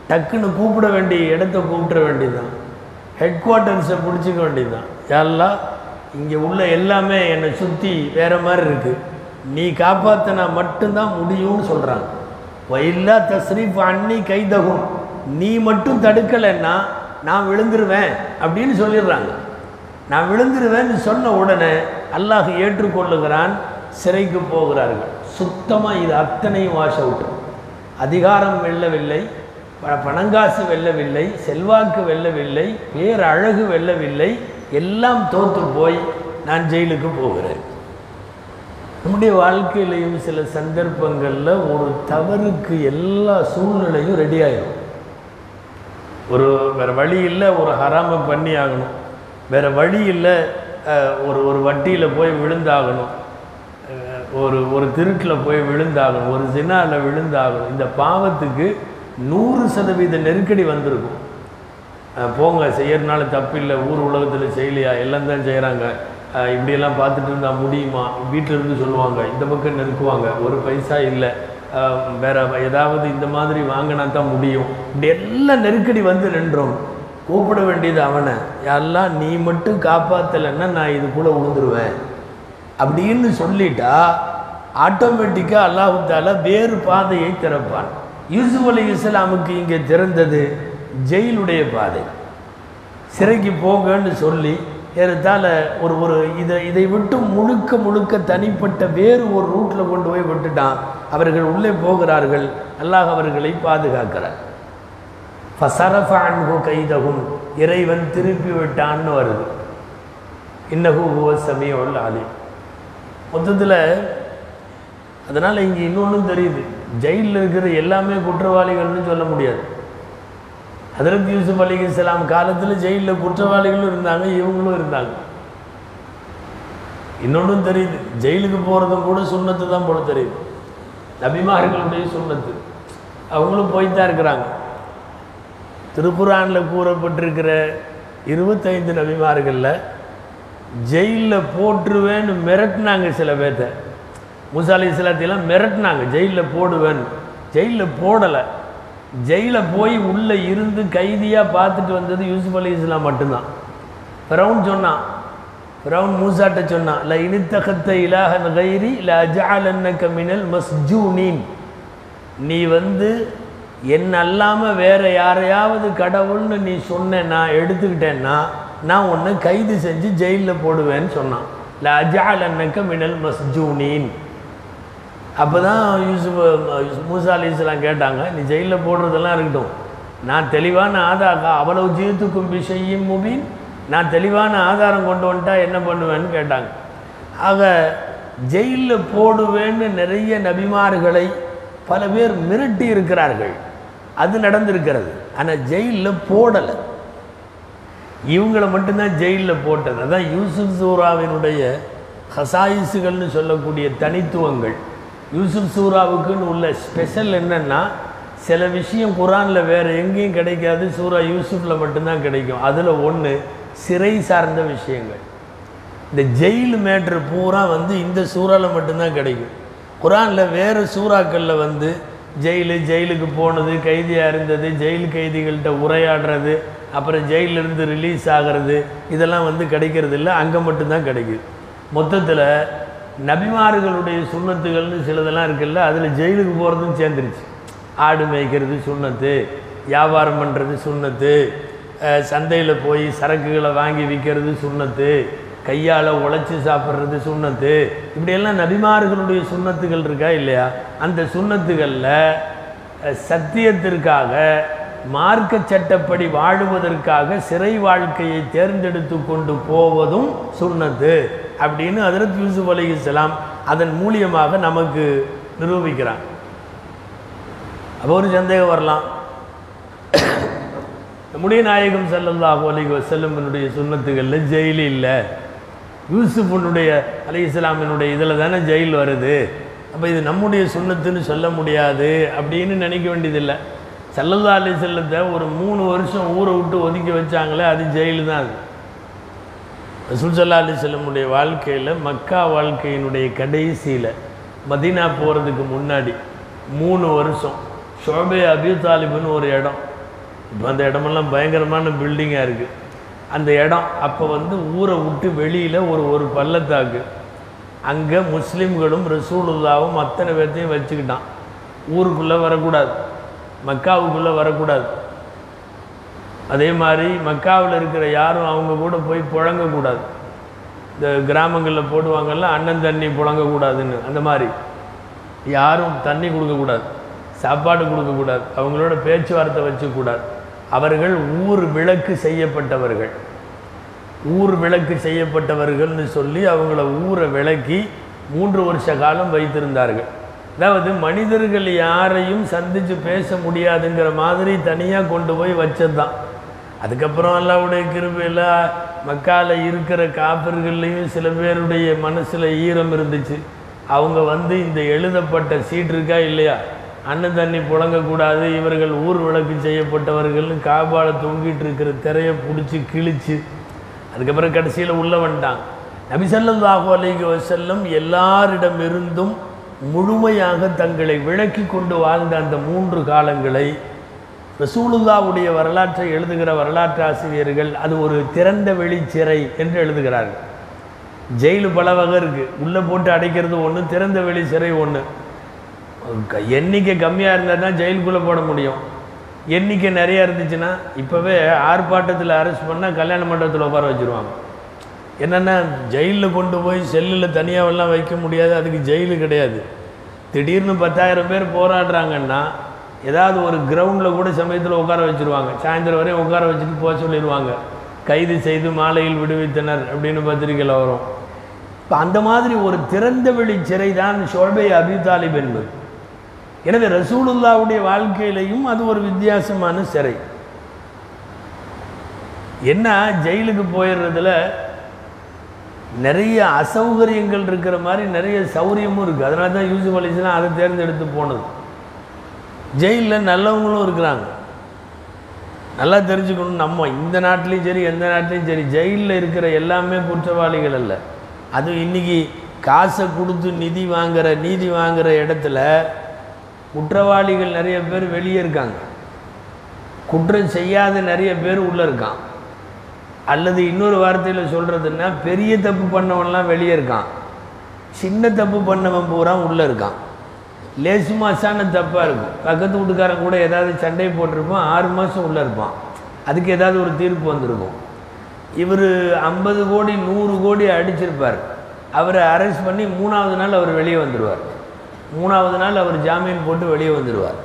டக்குன்னு கூப்பிட வேண்டிய இடத்த கூப்பிட வேண்டியதுதான். ஹெட் குவார்ட்டர்ஸை பிடிச்சிக்க வேண்டியதுதான். எல்லாம் இங்கே உள்ள எல்லாமே என்னை சுற்றி வேறு மாதிரி இருக்குது நீ காப்பாற்றினா மட்டும்தான் முடியும்னு சொல்கிறாங்க வயல்லா தஸ்ரீஃப் அன்னி கைதகும் நீ மட்டும் தடுக்கலைன்னா நான் விழுந்துருவேன் அப்படின்னு சொல்லிடுறாங்க. நான் விழுந்துருவேன்னு சொன்ன உடனே அல்லாஹ் ஏற்றுக்கொள்ளுகிறான் சிறைக்கு போகிறார்கள். சுத்தமாக இது அத்தனையும் வாஷ் அவுட் அதிகாரம் வெல்லவில்லை ப- பணங்காசு வெல்லவில்லை செல்வாக்கு வெல்லவில்லை பேரழகு வெல்லவில்லை எல்லாம் தோற்று போய் நான் ஜெயிலுக்கு போகிறேன். நம்முடைய வாழ்க்கையிலையும் சில சந்தர்ப்பங்களில் ஒரு தவறுக்கு எல்லா சூழ்நிலையும் ரெடி ஆகிடும் ஒரு வேறு வழி இல்லை ஒரு ஹராமை பண்ணி ஆகணும். வேறு வழி இல்லை ஒரு ஒரு வட்டியில் போய் விழுந்தாகணும். ஒரு ஒரு திருட்டில் போய் விழுந்தாகணும். ஒரு சினாவில் விழுந்தாகணும். இந்த பாவத்துக்கு நூறு சதவீத நெருக்கடி வந்திருக்கும். போங்க செய்யறதுனால தப்பில்லை. ஊர் உலகத்தில் செய்யலையா? எல்லாம் தான் செய்கிறாங்க இப்படியெல்லாம் பார்த்துட்டு இருந்தால் முடியுமா? வீட்டில் இருந்து சொல்லுவாங்க. இந்த பக்கம் நெருக்குவாங்க. ஒரு பைசா இல்லை. வேற ஏதாவது இந்த மாதிரி வாங்கினா தான் முடியும். இப்படி எல்லாம் நெருக்கடி வந்து நின்றோம். கூப்பிட வேண்டியது அவனை. எல்லாம் நீ மட்டும் காப்பாற்றலைன்னா நான் இதுக்குள்ளே விழுந்துருவேன் அப்படின்னு சொல்லிட்டா ஆட்டோமேட்டிக்காக அல்லாஹு தாலா வேறு பாதையை திறப்பான். யூசுப் அலி இஸ்லாமுக்கு இங்கே திறந்தது. ஜெயிலுடைய பாதை. சிறைக்கு போங்கன்னு சொல்லி ஏறத்தால் ஒரு ஒரு இதை இதை விட்டு முழுக்க முழுக்க தனிப்பட்ட வேறு ஒரு ரூட்டில் கொண்டு போய் விட்டுட்டான். அவர்கள் உள்ளே போகிறார்கள். அல்லாஹ் அவர்களை பாதுகாக்கிறார். ஃபசரஃப கைதகும் இறைவன் திருப்பி விட்டான்னு வருது. இன்னகு ஹுவ சமீஉல் அலீம். மொத்தத்தில் அதனால் இங்கே இன்னொன்றும் தெரியுது. ஜெயிலில் இருக்கிற எல்லாமே குற்றவாளிகள்னு சொல்ல முடியாது. ஹதரத் யூசுப் அலி இஸ்லாம் காலத்தில் ஜெயிலில் குற்றவாளிகளும் இருந்தாங்க இவங்களும் இருந்தாங்க. இன்னொன்றும் தெரியுது ஜெயிலுக்கு போகிறதும் கூட சுண்ணத்து தான் போல தெரியுது. நபிமார்களுடைய சுண்ணத்து. அவங்களும் போய்த்தான் இருக்கிறாங்க. திருப்புரானில் கூறப்பட்டிருக்கிற இருபத்தைந்து நபிமார்களில் ஜெயிலில் போட்டுருவேன்னு மிரட்டினாங்க சில பேர்த்த. முசாலி அலி மிரட்டினாங்க ஜெயிலில் போடுவேன் ஜெயிலில் போடலை. ஜெயிலில் போய் உள்ளே இருந்து கைதியாக பார்த்துட்டு வந்தது யூசுப் அலி இஸ்லாம் மட்டும்தான். ஃபிரௌன் சொன்னான். ஃபிரௌன் மூசாட்ட சொன்னான் ல இனித்தகத்த இலாகன் கைரி ல அஜாலன்னக்க மினல் மஸ்ஜூனின். நீ வந்து என்ன அல்லாமல் வேற யாரையாவது கடவுள்னு நீ சொன்ன நான் எடுத்துக்கிட்டேன்னா நான் உன்னை கைது செஞ்சு ஜெயிலில் போடுவேன்னு சொன்னான். ல அஜாலன்னக்க மினல் மஸ்ஜூனின். அப்போ தான் யூசுப் மூசா அலி இஸ்லாம் கேட்டாங்க நீ ஜெயிலில் போடுறதெல்லாம் இருக்கட்டும். நான் தெளிவான ஆதாரம் அவ்வளவு ஜீவத்துக்கும் விஷயம் முபின். நான் தெளிவான ஆதாரம் கொண்டு வந்துட்டா என்ன பண்ணுவேன்னு கேட்டாங்க. ஆக ஜெயிலில் போடுவேன்னு நிறைய நபிமார்களை பல பேர் மிரட்டி இருக்கிறார்கள். அது நடந்திருக்கிறது. ஆனால் ஜெயிலில் போடலை. இவங்களை மட்டும்தான் ஜெயிலில் போட்டது. அதான் யூசுப் சூராவினுடைய ஹசாயிசுகள்னு சொல்லக்கூடிய தனித்துவங்கள். யூசுப் சூராவுக்குன்னு உள்ள ஸ்பெஷல் என்னென்னா சில விஷயம் குரானில் வேறு எங்கேயும் கிடைக்காது சூரா யூசுஃபில் மட்டும்தான் கிடைக்கும். அதில் ஒன்று சிறை சார்ந்த விஷயங்கள். இந்த ஜெயில் மேட்ரு பூரா வந்து இந்த சூறாவில் மட்டும்தான் கிடைக்கும். குரானில் வேறு சூறாக்களில் வந்து ஜெயிலு ஜெயிலுக்கு போனது கைதியாக இருந்தது ஜெயில் கைதிகள்கிட்ட உரையாடுறது அப்புறம் ஜெயிலிருந்து ரிலீஸ் ஆகிறது இதெல்லாம் வந்து கிடைக்கிறது இல்லை அங்கே மட்டும்தான் கிடைக்குது. மொத்தத்தில் நபிமார்களுடைய சுண்ணத்துகள்னு சிலதெல்லாம் இருக்குல்ல அதில் ஜெயிலுக்கு போகிறதும் சேர்ந்துருச்சு. ஆடு மேய்க்கிறது சுண்ணத்து வியாபாரம் பண்ணுறது சுண்ணத்து சந்தையில் போய் சரக்குகளை வாங்கி விற்கிறது சுண்ணத்து கையால் உழைச்சி சாப்பிட்றது சுண்ணத்து. இப்படியெல்லாம் நபிமார்களுடைய சுண்ணத்துகள் இருக்கா இல்லையா? அந்த சுண்ணத்துகளில் சத்தியத்திற்காக மார்க்க சட்டப்படி வாழுவதற்காக சிறை வாழ்க்கையை தேர்ந்தெடுத்து கொண்டு போவதும் சுண்ணத்து. அப்படின்னு ஹதரத் யூசுப் அலி இஸ்லாம் அதன் மூலியமாக நமக்கு நிரூபிக்கிறான். அப்போ ஒரு சந்தேகம் வரலாம். நம்முடைய நாயகம் செல்லல்லாஹு அலி வஸல்லமினுடைய சுன்னத்துகளில் ஜெயில் இல்லை. யூசுஃபுனுடைய அலி இஸ்லாமினுடைய இதில் தானே ஜெயில் வருது. அப்போ இது நம்முடைய சுண்ணத்துன்னு சொல்ல முடியாது அப்படின்னு நினைக்க வேண்டியதில்லை. செல்லல்லா அலி செல்லத்தை ஒரு மூணு வருஷம் ஊரை விட்டு ஒதுக்கி வச்சாங்களே அது ஜெயில் தான் அது. ரசூல்சல்லா அலி செல்லமுடைய வாழ்க்கையில் மக்கா வாழ்க்கையினுடைய கடைசியில் மதீனா போகிறதுக்கு முன்னாடி மூணு வருஷம் ஷோபே அபி தாலிபுன்னு ஒரு இடம். இப்போ அந்த இடமெல்லாம் பயங்கரமான பில்டிங்காக இருக்குது அந்த இடம் அப்போ வந்து ஊரை விட்டு வெளியில் ஒரு ஒரு பள்ளத்தாக்கு. அங்கே முஸ்லீம்களும் ரசூலுல்லாவும் அத்தனை பேர்த்தையும் வச்சுக்கிட்டான். ஊருக்குள்ளே வரக்கூடாது. மக்காவுக்குள்ளே வரக்கூடாது. அதே மாதிரி மக்காவில் இருக்கிற யாரும் அவங்க கூட போய் புழங்கக்கூடாது. இந்த கிராமங்களில் போடுவாங்கள்ல அண்ணன் தண்ணி புழங்கக்கூடாதுன்னு அந்த மாதிரி. யாரும் தண்ணி கொடுக்கக்கூடாது சாப்பாடு கொடுக்கக்கூடாது அவங்களோட பேச்சுவார்த்தை வச்சுக்கூடாது. அவர்கள் ஊர் விளக்கு செய்யப்பட்டவர்கள். ஊர் விளக்கு செய்யப்பட்டவர்கள்னு சொல்லி அவங்கள ஊரை விளக்கி மூன்று வருஷ காலம் வைத்திருந்தார்கள். அதாவது மனிதர்கள் யாரையும் சந்தித்து பேச முடியாதுங்கிற மாதிரி தனியாக கொண்டு போய் வச்சது தான் அதுக்கப்புறம் அல்லாவுடைய கிருபையில் மக்கால இருக்கிற காப்பர்கள்லேயும் சில பேருடைய மனசில் ஈரம் இருந்துச்சு. அவங்க வந்து இந்த எழுதப்பட்ட சீட் இருக்கா இல்லையா? அண்ணன் தண்ணி புழங்கக்கூடாது இவர்கள் ஊர் விளக்கு செய்யப்பட்டவர்கள்னு காபால தொங்கிட்டு இருக்கிற திரையை பிடிச்சி கிழிச்சு அதுக்கப்புறம் கடைசியில் உள்ளே வந்துட்டாங்க நபிசல்லாஹு அலைஹி வசல்லம் எல்லாரிடமிருந்தும் முழுமையாக தங்களை விளக்கி கொண்டு வாழ்ந்த அந்த மூன்று காலங்களை ரசூலுல்லாவுடைய வரலாற்றை எழுதுகிற வரலாற்று ஆசிரியர்கள் அது ஒரு திறந்த வெளிச்சிறை என்று எழுதுகிறார்கள். ஜெயிலு பல வகை இருக்குது உள்ளே போட்டு அடைக்கிறது ஒன்று திறந்த வெளி சிறை ஒன்று எண்ணிக்கை கம்மியாக இருந்தால் தான் ஜெயிலுக்குள்ளே போட முடியும். எண்ணிக்கை நிறையா இருந்துச்சுன்னா இப்போவே ஆர்ப்பாட்டத்தில் அரெஸ்ட் பண்ணால் கல்யாண மண்டபத்தில் உட்கார வச்சுருவாங்க. என்னென்னா ஜெயிலில் கொண்டு போய் செல்லில் தனியாகலாம் வைக்க முடியாது அதுக்கு ஜெயிலு கிடையாது. திடீர்னு பத்தாயிரம் பேர் போராடுறாங்கன்னா ஏதாவது ஒரு கிரவுண்டில் கூட சமயத்தில் உட்கார வச்சுருவாங்க. சாயந்தரம் வரையும் உட்கார வச்சுட்டு போக சொல்லிடுவாங்க. கைது செய்து மாலையில் விடுவித்தனர் அப்படின்னு பத்திரிகையில் வரும். இப்போ அந்த மாதிரி ஒரு திறந்த வெளி சிறை தான் ஷோபை அபி தாலிப் என்பது. எனவே ரசூலுல்லாவுடைய வாழ்க்கையிலையும் அது ஒரு வித்தியாசமான சிறை. என்ன ஜெயிலுக்கு போயிடுறதுல நிறைய அசௌகரியங்கள் இருக்கிற மாதிரி நிறைய சௌரியமும் இருக்குது அதனால தான் யூசுப் அலிஸ்லாம் அதை தேர்ந்தெடுத்து போனது. ஜெயிலில் நல்லவங்களும் இருக்கிறாங்க. நல்லா தெரிஞ்சுக்கணும் நம்ம இந்த நாட்டிலையும் சரி எந்த நாட்டிலையும் சரி ஜெயிலில் இருக்கிற எல்லாமே குற்றவாளிகள் அல்ல. அதுவும் இன்றைக்கி காசை கொடுத்து நிதி வாங்குகிற நீதி வாங்குகிற இடத்துல குற்றவாளிகள் நிறைய பேர் வெளியே இருக்காங்க. குற்றம் செய்யாத நிறைய பேர் உள்ளே இருக்கான். அல்லது இன்னொரு வார்த்தையில் சொல்கிறதுன்னா பெரிய தப்பு பண்ணவன்லாம் வெளியே இருக்கான். சின்ன தப்பு பண்ணவன் பூரா உள்ளே இருக்கான். லேசு மாசான தப்பாக இருக்கும். பக்கத்து வீட்டுக்காரன் கூட ஏதாவது சண்டை போட்டிருப்பான் ஆறு மாதம் உள்ளே இருப்பான். அதுக்கு ஏதாவது ஒரு தீர்ப்பு வந்திருக்கும். இவர் ஐம்பது கோடி நூறு கோடி அடிச்சிருப்பார். அவரை அரெஸ்ட் பண்ணி மூணாவது நாள் அவர் வெளியே வந்துடுவார் மூணாவது நாள் அவர் ஜாமீன் போட்டு வெளியே வந்துடுவார்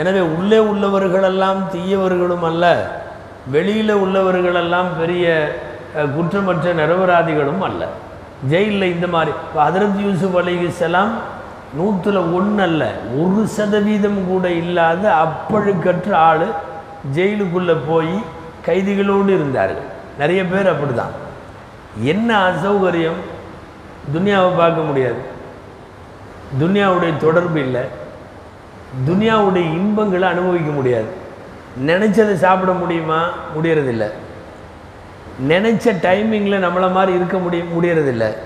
எனவே உள்ளே உள்ளவர்களெல்லாம் தீயவர்களும் அல்ல வெளியில் உள்ளவர்களெல்லாம் பெரிய குற்றமற்ற நிரபராதிகளும் அல்ல. ஜெயிலில் இந்த மாதிரி இப்போ ஹதரத் யூசுப் அலிஹிஸ்ஸலாம் நூற்றில் ஒன்று அல்ல ஒரு சதவீதம் கூட இல்லாத அப்பழுக்கற்ற ஆள் ஜெயிலுக்குள்ளே போய் கைதிகளோடு இருந்தார்கள். நிறைய பேர் அப்படி தான் என்ன அசௌகரியம்? துனியாவை பார்க்க முடியாது. துனியாவுடைய தொடர்பு இல்லை. துனியாவுடைய இன்பங்களை அனுபவிக்க முடியாது. நினச்சதை சாப்பிட முடியுமா? முடியறதில்லை. நினச்ச டைமிங்கில் நம்மளை மாதிரி இருக்க முடிய முடியறதில்லை.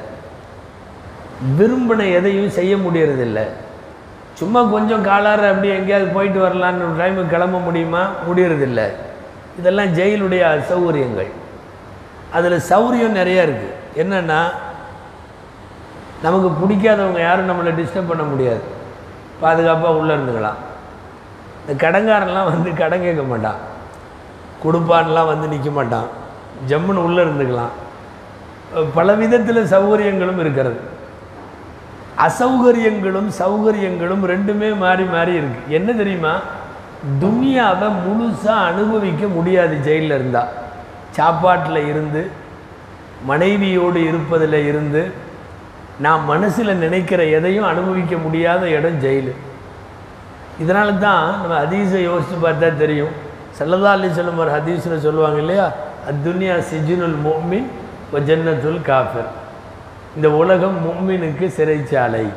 விரும்பின எதையும் செய்ய முடியறதில்லை. சும்மா கொஞ்சம் காலார அப்படியே எங்கேயாவது போயிட்டு வரலான்னு ஒரு டைமுக்கு கிளம்ப முடியுமா? முடியறதில்லை. இதெல்லாம் ஜெயிலுடைய சௌகரியங்கள் அதில் சௌரியம் நிறையா இருக்குது என்னென்னா நமக்கு பிடிக்காதவங்க யாரும் நம்மளை டிஸ்டர்ப் பண்ண முடியாது. பாதுகாப்பாக உள்ளே இருந்துக்கலாம். இந்த கடங்காரன்லாம் வந்து கடன் கேட்க மாட்டான். கொடுப்பான்லாம் வந்து நிற்க மாட்டான். ஜம்முன்னு உள்ளே இருந்துக்கலாம். பல விதத்தில் சௌகரியங்களும் இருக்கிறது. அசௌகரியங்களும் சௌகரியங்களும் ரெண்டுமே மாறி மாறி இருக்கு. என்ன தெரியுமா? துனியாவை முழுசாக அனுபவிக்க முடியாது ஜெயிலில் இருந்தால் சாப்பாட்டில் இருந்து மனைவியோடு இருப்பதில் இருந்து நான் மனசில் நினைக்கிற எதையும் அனுபவிக்க முடியாத இடம் ஜெயிலு. இதனால தான் நம்ம ஹதீஸை யோசித்து பார்த்தா தெரியும். சல்லதா அலி சொல்லும் ஒரு ஹதீஸில் சொல்லுவாங்க இல்லையா? அத்துன்யா சிஜுனுல் மோமின் ஒ ஜன்னத்துல் காஃபிர். இந்த உலகம் மும்மினுக்கு சிறைச்சாலை.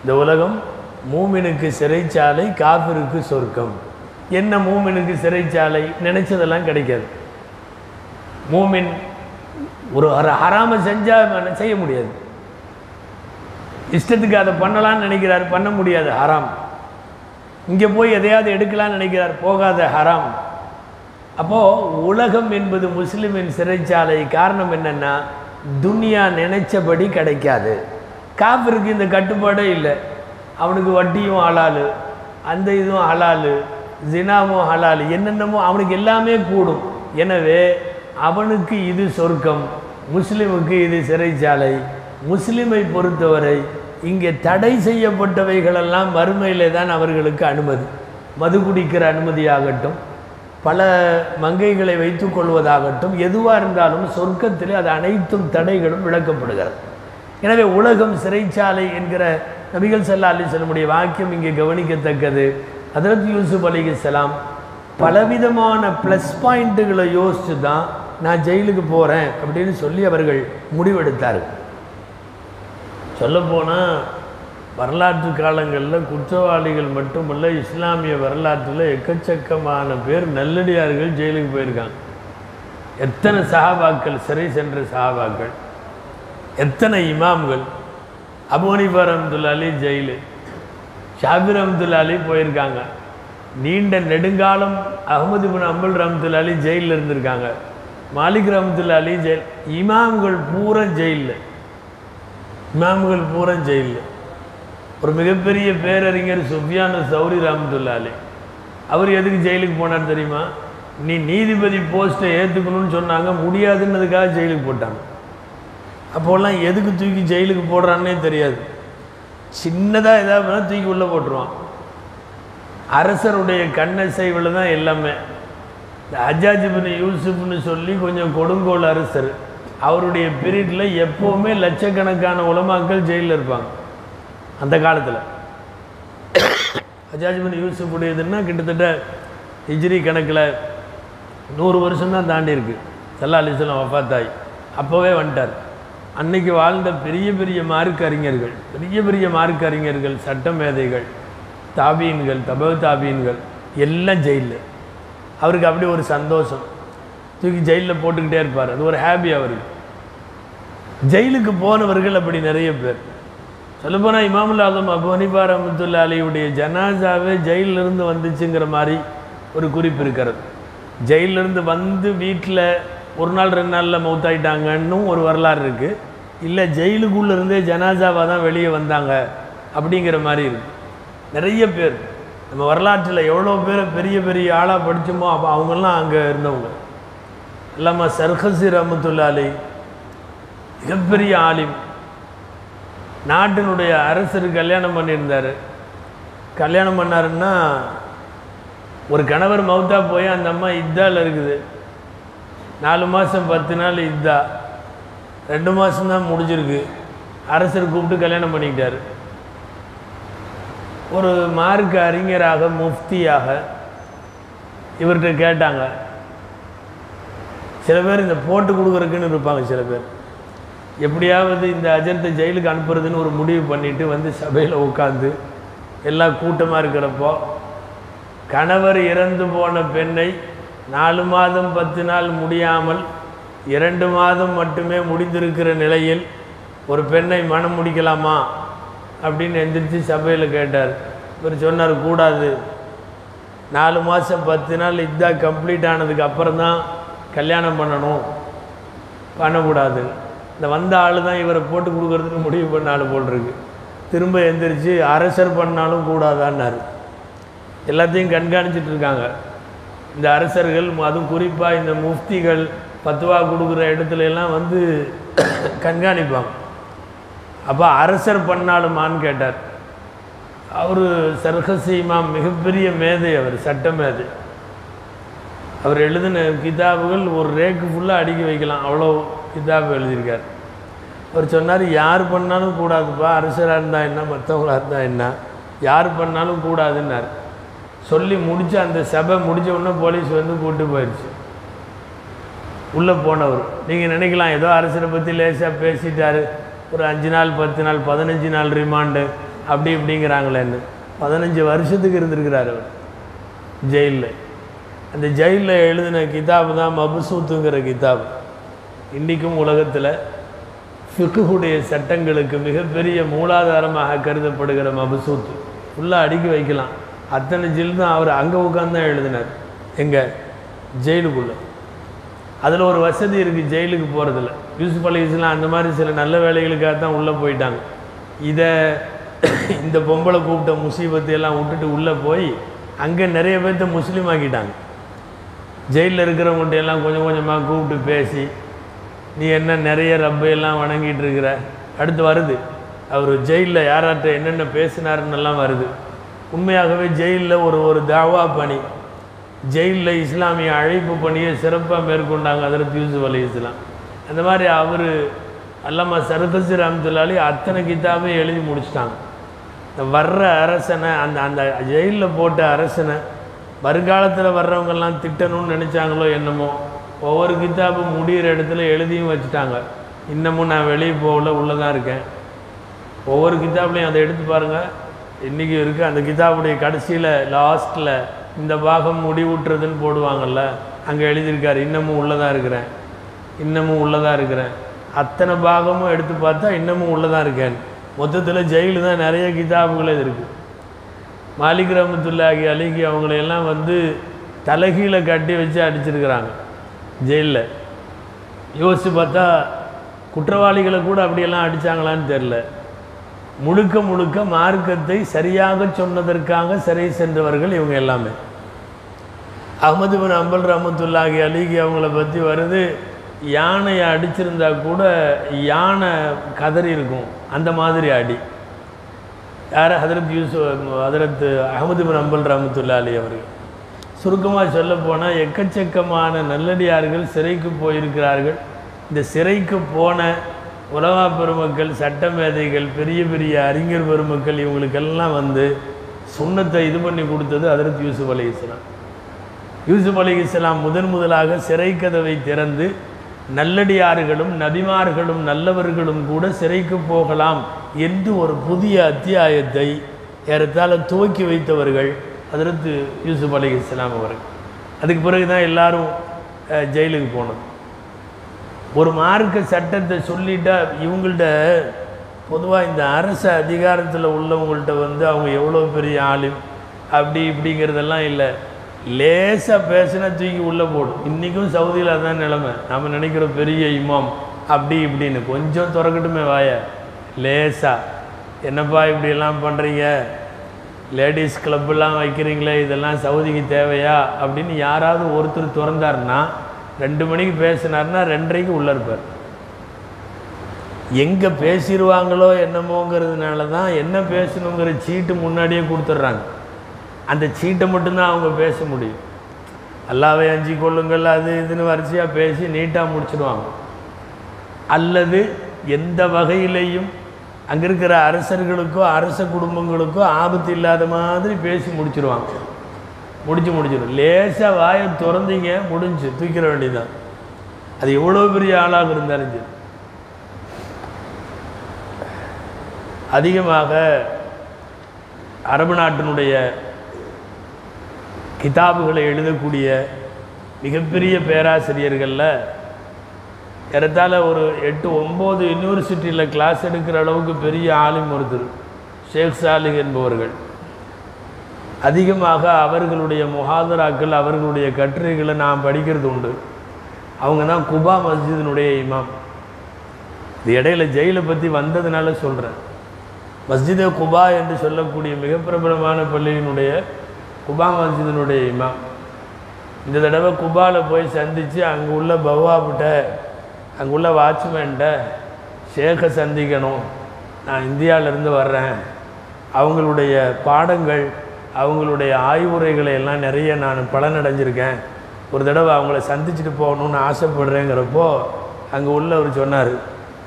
இந்த உலகம் மூமினுக்கு சிறைச்சாலை காஃபிருக்கு சொர்க்கம். என்ன மூமினுக்கு சிறைச்சாலை? நினைச்சதெல்லாம் கிடைக்காது. மூமின் ஒரு ஹர- ஹராம செஞ்சால் செய்ய முடியாது. இஷ்டத்துக்கு அதை பண்ணலாம்னு நினைக்கிறார் பண்ண முடியாது ஹராம். இங்கே போய் எதையாவது எடுக்கலாம்னு நினைக்கிறார் போகாத ஹராம். அப்போது உலகம் என்பது முஸ்லிமின் சிறைச்சாலை. காரணம் என்னென்னா துன்யா நினைச்சபடி கிடைக்காது. காப்பிற்கு இந்த கட்டுப்பாடே இல்லை. அவனுக்கு வட்டியும் ஹலாலு அந்த இதுவும் ஹலாலு ஜினாவும் ஹலாலு என்னென்னமோ அவனுக்கு எல்லாமே கூடும். எனவே அவனுக்கு இது சொர்க்கம் முஸ்லிமுக்கு இது சிறைச்சாலை. முஸ்லிமை பொறுத்தவரை இங்கே தடை செய்யப்பட்டவைகளெல்லாம் மறுமையிலே தான் அவர்களுக்கு அனுமதி. மது குடிக்கிற அனுமதியாகட்டும் பல மங்கைகளை வைத்துக் கொள்வதாகட்டும் எதுவாக இருந்தாலும் சொர்க்கத்தில் அது அனைத்தும் தடைகளும் விளக்கப்படுகிறது. எனவே உலகம் சிறைச்சாலை என்கிற நபிகள் ஸல்லல்லாஹு அலி செல்லமுடைய வாக்கியம் இங்கே கவனிக்கத்தக்கது. ஹதரத் யூசுப் செலாம் பலவிதமான ப்ளஸ் பாயிண்ட்டுகளை யோசித்து தான் நான் ஜெயிலுக்கு போகிறேன் அப்படின்னு சொல்லி அவர்கள் முடிவெடுத்தார்கள். சொல்லப்போனால் வரலாற்று காலங்களில் குற்றவாளிகள் மட்டுமல்ல இஸ்லாமிய வரலாற்றில் எக்கச்சக்கமான பேர் நல்லடியார்கள் ஜெயிலுக்கு போயிருக்காங்க. எத்தனை சஹாபாக்கள் சிறை சென்ற சஹாபாக்கள் எத்தனை இமாம்கள் அபோனிபர் ஹனீஃபா அலி ஜெயிலு ஷாபிர் ரஹ்மத்துல்லாஹி அலி போயிருக்காங்க. நீண்ட நெடுங்காலம் அகமது பின் அம்புல் ரஹ்மத்துல்லாஹி அலி ஜெயிலில் இருந்திருக்காங்க. மாலிக் ரஹமத்துல்லா அலி ஜெயில் இமாம்கள் பூரா ஜெயிலில். இமாம்கள் பூரா ஜெயிலில். ஒரு மிகப்பெரிய பேரறிஞர் சுஃபியான சௌரி ராமதுல்லாலே அவர் எதுக்கு ஜெயிலுக்கு போனார் தெரியுமா? நீ நீதிபதி போஸ்ட்டை ஏற்றுக்கணும்னு சொன்னாங்க முடியாதுன்னதுக்காக ஜெயிலுக்கு போட்டாங்க. அப்போல்லாம் எதுக்கு தூக்கி ஜெயிலுக்கு போடுறான்னே தெரியாது. சின்னதாக எதாவது வேணால் தூக்கி உள்ளே போட்டுருவான். அரசருடைய கண்ணசைவில் தான் எல்லாமே. இந்த அஜாஜ் பின் யூசுப்னு சொல்லி கொஞ்சம் கொடுங்கோல் அரசர். அவருடைய பீரியடில் எப்போவுமே லட்சக்கணக்கான உலமாக்கள் ஜெயிலில் இருப்பாங்க. அந்த காலத்தில். ஹஜாஜ் பின் யூசுஃபுடையதுன்னா கிட்டத்தட்ட ஹிஜ்ரி கணக்கில் நூறு வருஷம்தான் தாண்டி இருக்குது சல்லா அலிஸ்லாம் வஃபாத்தாய் அப்போவே வந்துட்டார். அன்னைக்கு வாழ்ந்த பெரிய பெரிய மார்க் அறிஞர்கள் பெரிய பெரிய மார்க் அறிஞர்கள் சட்ட மேதைகள் தாபீன்கள் தபவ தாபீன்கள் எல்லாம் ஜெயிலில் அவருக்கு அப்படி ஒரு சந்தோஷம். தூக்கி ஜெயிலில் போட்டுக்கிட்டே இருப்பார். அது ஒரு ஹாப்பி அவருக்கு. ஜெயிலுக்கு போனவர்கள் அப்படி நிறைய பேர். சொல்லப்போனால் இமாமுல் ஆலம் அபு ஹனிபா ரஹமத்துல்லா அலியுடைய ஜனாசாவே ஜெயிலிருந்து வந்துச்சுங்கிற மாதிரி ஒரு குறிப்பு இருக்கிறது. ஜெயிலிருந்து வந்து வீட்டில் ஒரு நாள் ரெண்டு நாளில் மௌத்தாயிட்டாங்கன்னும் ஒரு வரலாறு இருக்குது இல்லை ஜெயிலுக்குள்ளே இருந்தே ஜனாசாவாக தான் வெளியே வந்தாங்க அப்படிங்கிற மாதிரி இருக்கு. நிறைய பேர் நம்ம வரலாற்றில் எவ்வளோ பேர் பெரிய பெரிய ஆளாக படித்தோமோ அப்போ அவங்கெல்லாம் அங்கே இருந்தவங்க. இல்லாமல் சர்ஹசி ரஹமத்துல்லா அலி மிகப்பெரிய ஆலிம். நாட்டினுடைய அரசர் கல்யாணம் பண்ணியிருந்தார். கல்யாணம் பண்ணாருன்னா ஒரு கணவர் மௌத்தா போய் அந்த அம்மா இத்தாவில் இருக்குது. நாலு மாதம் பத்து நாள் இதா ரெண்டு மாதம் தான் முடிஞ்சிருக்கு. அரசர் கூப்பிட்டு கல்யாணம் பண்ணிக்கிட்டார். ஒரு மார்க் அறிஞராக முஃப்தியாக இவர்கிட்ட கேட்டாங்க. சில பேர் இந்த போட்டு கொடுக்குறதுக்குன்னு இருப்பாங்க சில பேர். எப்படியாவது இந்த அஜந்தை ஜெயிலுக்கு அனுப்புறதுன்னு ஒரு முடிவு பண்ணிட்டு வந்து சபையில் உட்காந்து எல்லாம் கூட்டமாக இருக்கிறப்போ கணவர் இறந்து போன பெண்ணை நாலு மாதம் பத்து நாள் முடியாமல் இரண்டு மாதம் மட்டுமே முடிந்திருக்கிற நிலையில் ஒரு பெண்ணை மனம் முடிக்கலாமா அப்படின்னு எந்திரிச்சு சபையில் கேட்டார். இவர் சொன்னார் கூடாது. நாலு மாதம் பத்து நாள் இதாக கம்ப்ளீட் ஆனதுக்கு அப்புறம் தான் கல்யாணம் பண்ணணும். பண்ணக்கூடாது. இந்த வந்த ஆள் தான் இவரை போட்டு கொடுக்குறதுன்னு முடிவு பண்ண ஆள் போல் இருக்கு. திரும்ப எந்திரிச்சு அரசர் பண்ணாலும் கூடாதான்னாரு. எல்லாத்தையும் கண்காணிச்சிட்டு இருக்காங்க. இந்த அரசர்கள் அதுவும் குறிப்பாக இந்த முஃப்திகள் பத்துவா கொடுக்குற இடத்துல எல்லாம் வந்து <coughs> கண்காணிப்பாங்க. அப்போ அரசர் பண்ணாலுமான்னு கேட்டார். அவர் சர்ஹசி இமாம் மிகப்பெரிய மேதை அவர் சட்ட மேதை. அவர் எழுதின கிதாபுகள் ஒரு ரேக்கு ஃபுல்லாக அடுக்கி வைக்கலாம். அவ்வளோ கிதாபு எழுதியிருக்கார். அவர் சொன்னார் யார் பண்ணாலும் கூடாதுப்பா அரசராக இருந்தால் என்ன மற்றவங்களாக இருந்தால் என்ன யார் பண்ணாலும் கூடாதுன்னார். சொல்லி முடித்து அந்த சபை முடித்த உடனே போலீஸ் வந்து கூட்டு போயிடுச்சு உள்ளே போனவர். நீங்கள் நினைக்கலாம் ஏதோ அரசரை பற்றி லேசாக பேசிட்டார். ஒரு அஞ்சு நாள் பத்து நாள் பதினஞ்சு நாள் ரிமாண்டு அப்படி இப்படிங்கிறாங்களேன்னு. பதினஞ்சு வருஷத்துக்கு இருந்திருக்கிறார் அவர். ஜெயிலில். அந்த ஜெயிலில் எழுதின கிதாபு தான் மபுசூத்துங்கிற கிதாப். இன்றைக்கும் உலகத்தில் ஃபிக்குடைய சட்டங்களுக்கு மிகப்பெரிய மூலாதாரமாக கருதப்படுகிற மபுசூத்து ஃபுல்லாக அடுக்கி வைக்கலாம். அத்தனை ஜில் தான் அவர் அங்கே உட்காந்து தான் எழுதினார். எங்கள் ஜெயிலுக்குள்ளே. அதில் ஒரு வசதி இருக்குது ஜெயிலுக்கு போகிறதுல யூசுப் அலி இஸ்லாம் அந்த மாதிரி சில நல்ல வேலைகளுக்காக தான் உள்ளே போயிட்டாங்க. இதை இந்த பொம்பளை கூப்பிட்ட முசீபத்தையெல்லாம் விட்டுட்டு உள்ளே போய் அங்கே நிறைய பேர்த்த முஸ்லீம் ஆக்கிட்டாங்க. ஜெயிலில் இருக்கிறவங்கள்ட்ட எல்லாம் கொஞ்சம் கொஞ்சமாக கூப்பிட்டு பேசி நீ என்ன நிறைய ரப்பையெல்லாம் வணங்கிட்டு இருக்கிற? அடுத்து வருது. அவர் ஜெயிலில் யாராட்ட என்னென்ன பேசினாருன்னெல்லாம் வருது. உண்மையாகவே ஜெயிலில் ஒரு ஒரு தாவா பணி. ஜெயிலில் இஸ்லாமிய அழைப்பு பணியை சிறப்பாக மேற்கொண்டாங்க அதற்கு யூசுப் அலி இஸ்லாம். அந்த மாதிரி அவர் அல்லாமா சரதசி ராம்துல்லாலி அத்தனை கிதாபே எழுதி முடிச்சிட்டாங்க. இந்த வர்ற அரசனை அந்த அந்த ஜெயிலில் போட்ட அரசனை வருங்காலத்தில் வர்றவங்கெல்லாம் திட்டணும்னு நினச்சாங்களோ என்னமோ ஒவ்வொரு கிதாபும் முடிகிற இடத்துல எழுதியும் வச்சுட்டாங்க. இன்னமும் நான் வெளியே போகல உள்ளே தான் இருக்கேன். ஒவ்வொரு கித்தாப்லையும் அதை எடுத்து பாருங்கள் இன்றைக்கி இருக்குது அந்த கிதாபுடைய கடைசியில் லாஸ்ட்டில் இந்த பாகம் முடிவுட்டுறதுன்னு போடுவாங்கள்ல அங்கே எழுதியிருக்காரு இன்னமும் உள்ளே தான் இருக்கிறேன். இன்னமும் உள்ளே தான் இருக்கிறேன். அத்தனை பாகமும் எடுத்து பார்த்தா இன்னமும் உள்ளே தான் இருக்கேன். மொத்தத்தில் ஜெயிலு தான் நிறைய கிதாபுகள் இது இருக்குது மாலிக் ரமத்துல்லாகி அலிகி அவங்களையெல்லாம் வந்து தலைகீழே கட்டி வச்சு அடிச்சிருக்கிறாங்க. ஜெயிலில். யோசித்து பார்த்தா குற்றவாளிகளை கூட அப்படியெல்லாம் அடித்தாங்களான்னு தெரில முழுக்க முழுக்க மார்க்கத்தை சரியாக சொன்னதற்காக சிறை சென்றவர்கள் இவங்க எல்லாமே. அகமது பின் அம்பல் ரஹமத்துல்லாஹி அலிகி அவங்கள பற்றி வருது யானையை அடிச்சிருந்தா கூட யானை கதறி இருக்கும். அந்த மாதிரி அடி. யார்? ஹதரத் யூசு ஹதரத் அகமது பின் அம்பல் ரஹமத்துல்லா அலி அவர்கள். சுருக்கமாக சொல்ல போனால் எக்கச்சக்கமான நல்லடியார்கள் சிறைக்கு போயிருக்கிறார்கள். இந்த சிறைக்கு போன உலமா பெருமக்கள் சட்ட மேதைகள் பெரிய பெரிய அறிஞர் பெருமக்கள் இவங்களுக்கெல்லாம் வந்து சுண்ணத்தை இது பண்ணி கொடுத்தது ஹதரத் யூசுப் அலி இஸ்லாம் யூசுப் அலி இஸ்லாம் முதன் முதலாக சிறை கதவை திறந்து நல்லடியார்களும் நபிமார்களும் நல்லவர்களும் கூட சிறைக்கு போகலாம் என்று ஒரு புதிய அத்தியாயத்தை ஏறத்தாழ துவக்கி வைத்தவர்கள் அதற்கு யூசுப் அலி இஸ்லாம் அவர்கள். அதுக்கு பிறகு தான் எல்லாரும் ஜெயிலுக்கு போனது. ஒரு மார்க்க சட்டத்தை சொல்லிட்டா இவங்கள்ட்ட பொதுவாக இந்த அரசு அதிகாரத்தில் உள்ளவங்கள்ட்ட வந்து அவங்க எவ்வளோ பெரிய ஆளும் அப்படி இப்படிங்கிறதெல்லாம் இல்லை. லேசாக பேசினா தூக்கி உள்ளே போடும். இன்றைக்கும் சவுதியில் அதான் நிலைமை. நம்ம நினைக்கிற பெரிய இமாம் அப்படி இப்படின்னு கொஞ்சம் திறக்கட்டுமே வாய. லேசாக என்னப்பா இப்படியெல்லாம் பண்ணுறீங்க லேடிஸ் கிளப்பெல்லாம் வைக்கிறீங்களே இதெல்லாம் சவுதிக்கு தேவையா? அப்படின்னு யாராவது ஒருத்தர் திறந்தாருன்னா ரெண்டு மணிக்கு பேசினார்னா ரெண்டரைக்கு உள்ளே இருப்பார். எங்கே பேசிடுவாங்களோ என்னமோங்கிறதுனால தான் என்ன பேசணுங்கிற சீட்டு முன்னாடியே கொடுத்துட்றாங்க. அந்த சீட்டை மட்டும்தான் அவங்க பேச முடியும். அல்லாவை அஞ்சு கொள்ளுங்கள் அது இதுன்னு வரிசையாக பேசி நீட்டாக முடிச்சிடுவாங்க. அல்லது எந்த வகையிலையும் அங்கே இருக்கிற அரசர்களுக்கோ அரச குடும்பங்களுக்கோ ஆபத்து இல்லாத மாதிரி பேசி முடிச்சிருவாங்க. முடிச்சு முடிச்சிடும் லேசாக வாயை திறந்தீங்க முடிஞ்சு. தூக்கிற வேண்டியதுதான். அது எவ்வளோ பெரிய ஆளாக இருந்தாலும் சரி. அதிகமாக அரபு நாட்டினுடைய கிதாபுகளை எழுதக்கூடிய மிகப்பெரிய பேராசிரியர்களில் ஏறத்தாழ ஒரு எட்டு ஒம்பது யூனிவர்சிட்டியில் கிளாஸ் எடுக்கிற அளவுக்கு பெரிய ஆளும் ஒருத்தர் ஷேக் சாலிக் என்பவர்கள். அதிகமாக அவர்களுடைய முஹாதராக்கள் அவர்களுடைய கட்டுரைகளை நான் படிக்கிறது உண்டு. அவங்க தான் குபா மஸ்ஜிதினுடைய இமாம். இது இடையில ஜெயிலை பற்றி வந்ததுனால சொல்கிறேன் மஸ்ஜிதே குபா என்று சொல்லக்கூடிய மிக பிரபலமான பள்ளியினுடைய குபா மஸ்ஜிதினுடைய இமாம். இந்த தடவை குபாவில் போய் சந்தித்து அங்கே உள்ள பவாபிட்ட அங்கே உள்ள வாட்ச்மேன்ட்ட ஷேக்கை சந்திக்கணும். நான் இந்தியாவிலேருந்து வர்றேன். அவங்களுடைய பாடங்கள் அவங்களுடைய ஆய்வுரைகளை எல்லாம் நிறைய நான் பலனடைஞ்சிருக்கேன். ஒரு தடவை அவங்கள சந்திச்சுட்டு போகணுன்னு ஆசைப்படுறேங்கிறப்போ அங்கே உள்ளவர் சொன்னார்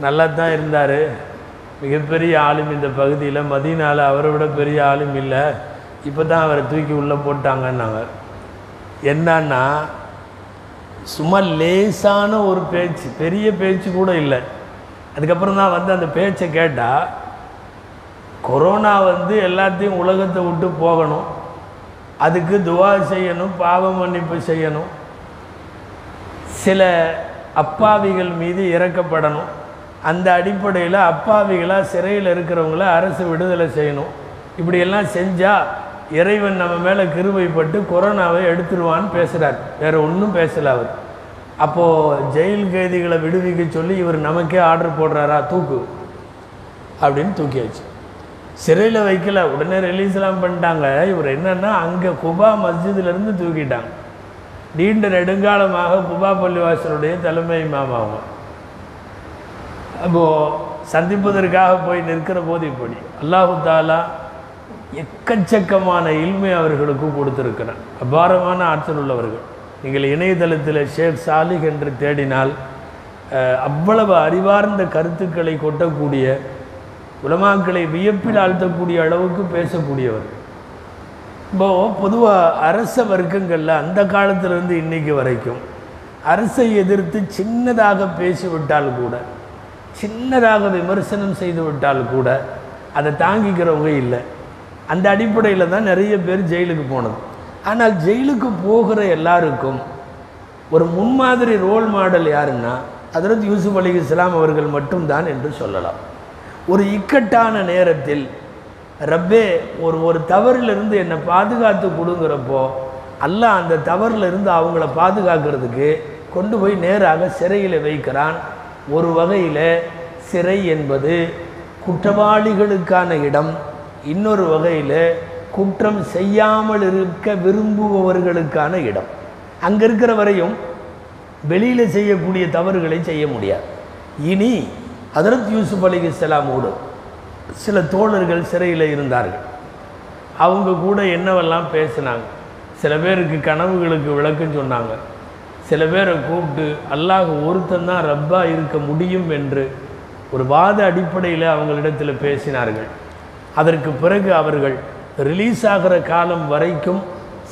நல்லா தான் இருந்தார். மிகப்பெரிய ஆளும் இந்த பகுதியில் மதியனால் அவரை விட பெரிய ஆளும் இல்லை. இப்போ தான் அவரை தூக்கி உள்ளே போட்டாங்கன்னாங்க. என்னன்னா சும்மா லேசான ஒரு பேச்சு பெரிய பேச்சு கூட இல்லை. அதுக்கப்புறம் தான் வந்து அந்த பேச்சை கேட்டால் கொரோனா வந்து எல்லாத்தையும் உலகத்தை விட்டு போகணும். அதுக்கு துவா செய்யணும் பாவ மன்னிப்பு செய்யணும். சில அப்பாவிகள் மீது இறக்கப்படணும். அந்த அடிப்படையில் அப்பாவிகளாக சிறையில் இருக்கிறவங்கள அரசு விடுதலை செய்யணும். இப்படியெல்லாம் செஞ்சால் இறைவன் நம்ம மேலே கிருவைப்பட்டு கொரோனாவை எடுத்துருவான்னு பேசுகிறார் வேறு ஒன்றும் பேசலை அவர். அப்போது ஜெயில் கைதிகளை விடுவிக்க சொல்லி இவர் நமக்கே ஆர்டர் போடுறாரா? தூக்கு. அப்படின்னு தூக்கியாச்சு. சிறையில் வைக்கல. உடனே ரிலீஸ்லாம் பண்ணிட்டாங்க. இவர் என்னன்னா அங்கே குபா மஸ்ஜிதுலேருந்து தூக்கிட்டாங்க. நீண்ட நெடுங்காலமாக குபா பள்ளிவாசலுடைய தலைமை மாமாவும் அப்போது சந்திப்பதற்காக போய் நிற்கிற போது இப்படி. அல்லாஹு தாலா எக்கச்சக்கமான இல்மை அவர்களுக்கு கொடுத்துருக்கிறேன் அபாரமான ஆற்றல் உள்ளவர்கள். நீங்கள் இணையதளத்தில் ஷேக் சாலிக் என்று தேடினால் அவ்வளவு அறிவார்ந்த கருத்துக்களை கொட்டக்கூடிய உலமாக்களை வியப்பில் ஆழ்த்தக்கூடிய அளவுக்கு பேசக்கூடியவர். இப்போ பொதுவாக அரச வர்க்கங்களில் அந்த காலத்திலிருந்து இன்னைக்கு வரைக்கும் அரசை எதிர்த்து சின்னதாக பேசிவிட்டால் கூட சின்னதாக விமர்சனம் செய்து விட்டால் கூட அதை தாங்கிக்கிறவங்க இல்லை. அந்த அடிப்படையில் தான் நிறைய பேர் ஜெயிலுக்கு போனது. ஆனால் ஜெயிலுக்கு போகிற எல்லாருக்கும் ஒரு முன்மாதிரி ரோல் மாடல் யாருன்னா அதற்கு யூசுப் அலி இஸ்லாம் அவர்கள் மட்டும்தான் என்று சொல்லலாம். ஒரு இக்கட்டான நேரத்தில் ரப்பே ஒரு ஒரு தவறிலிருந்து என்னை பாதுகாத்து கொடுங்கிறப்போ அல்லாஹ் அந்த தவறிலிருந்து அவங்கள பாதுகாக்கிறதுக்கு கொண்டு போய் நேராக சிறையில் வைக்கிறான். ஒரு வகையில் சிறை என்பது குற்றவாளிகளுக்கான இடம் இன்னொரு வகையில் குற்றம் செய்யாமல் இருக்க விரும்புபவர்களுக்கான இடம். அங்கே இருக்கிற வரையும் வெளியில் செய்யக்கூடிய தவறுகளை செய்ய முடியாது. இனி ஹதரத் யூசுப் அலிகலாமோடு சில தோழர்கள் சிறையில் இருந்தார்கள். அவங்க கூட என்னவெல்லாம் பேசினாங்க? சில பேருக்கு கனவுகளுக்கு விளக்கம் சொன்னாங்க. சில பேரை கூப்பிட்டு அல்லாஹ் ஒருத்தன் தான் இருக்க முடியும் என்று ஒரு வாத அடிப்படையில் அவங்களிடத்தில் பேசினார்கள். அதற்கு பிறகு அவர்கள் ரிலீஸ் ஆகிற காலம் வரைக்கும்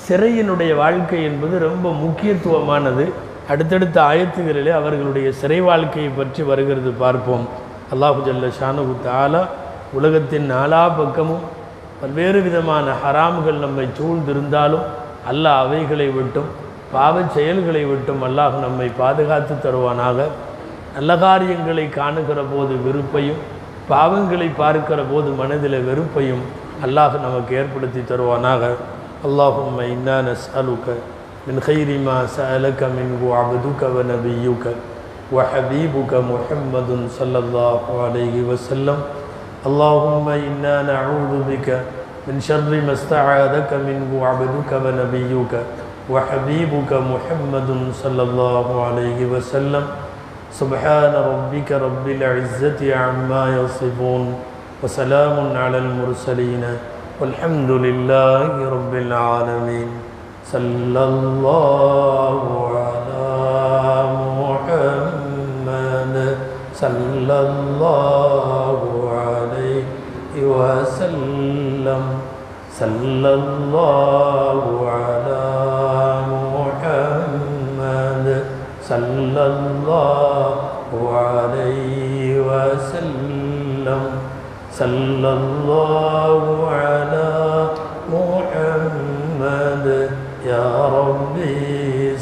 சிறையினுடைய வாழ்க்கை என்பது ரொம்ப முக்கியத்துவமானது. அடுத்தடுத்த ஆயத்துகளிலே அவர்களுடைய சிறை வாழ்க்கையை பற்றி வருகிறது பார்ப்போம். அல்லாஹு ஜல்ல ஷானு தாலா உலகத்தின் நாலா பக்கமும் பல்வேறு விதமான ஹராம்கள் நம்மை சூழ்ந்திருந்தாலும் அல்லாஹ் அவைகளை விட்டும் பாவச் செயல்களை விட்டும் அல்லாஹ் நம்மை பாதுகாத்து தருவானாக. நல்ல காரியங்களை காணுகிற போது வெறுப்பையும் பாவங்களை பார்க்கிற போது மனதில் வெறுப்பையும் அல்லாஹ் நமக்கு ஏற்படுத்தி தருவானாக அல்லாஹும்ம இன்னா நஸ்அலுக من خير ما سألك منه عبدك ونبيك وحبيبك محمد صلى الله عليه وسلم اللهم إنا نعوذ بك من شر ما استعاذك منه عبدك ونبيك وحبيبك محمد صلى الله عليه وسلم سبحان ربك رب العزة عما يصفون وسلام على المرسلين والحمد لله رب العالمين. صلى الله على محمد صلى الله عليه وسلم. صلى الله على صلى الله عليه وسلم. صلى الله على محمد يا ربي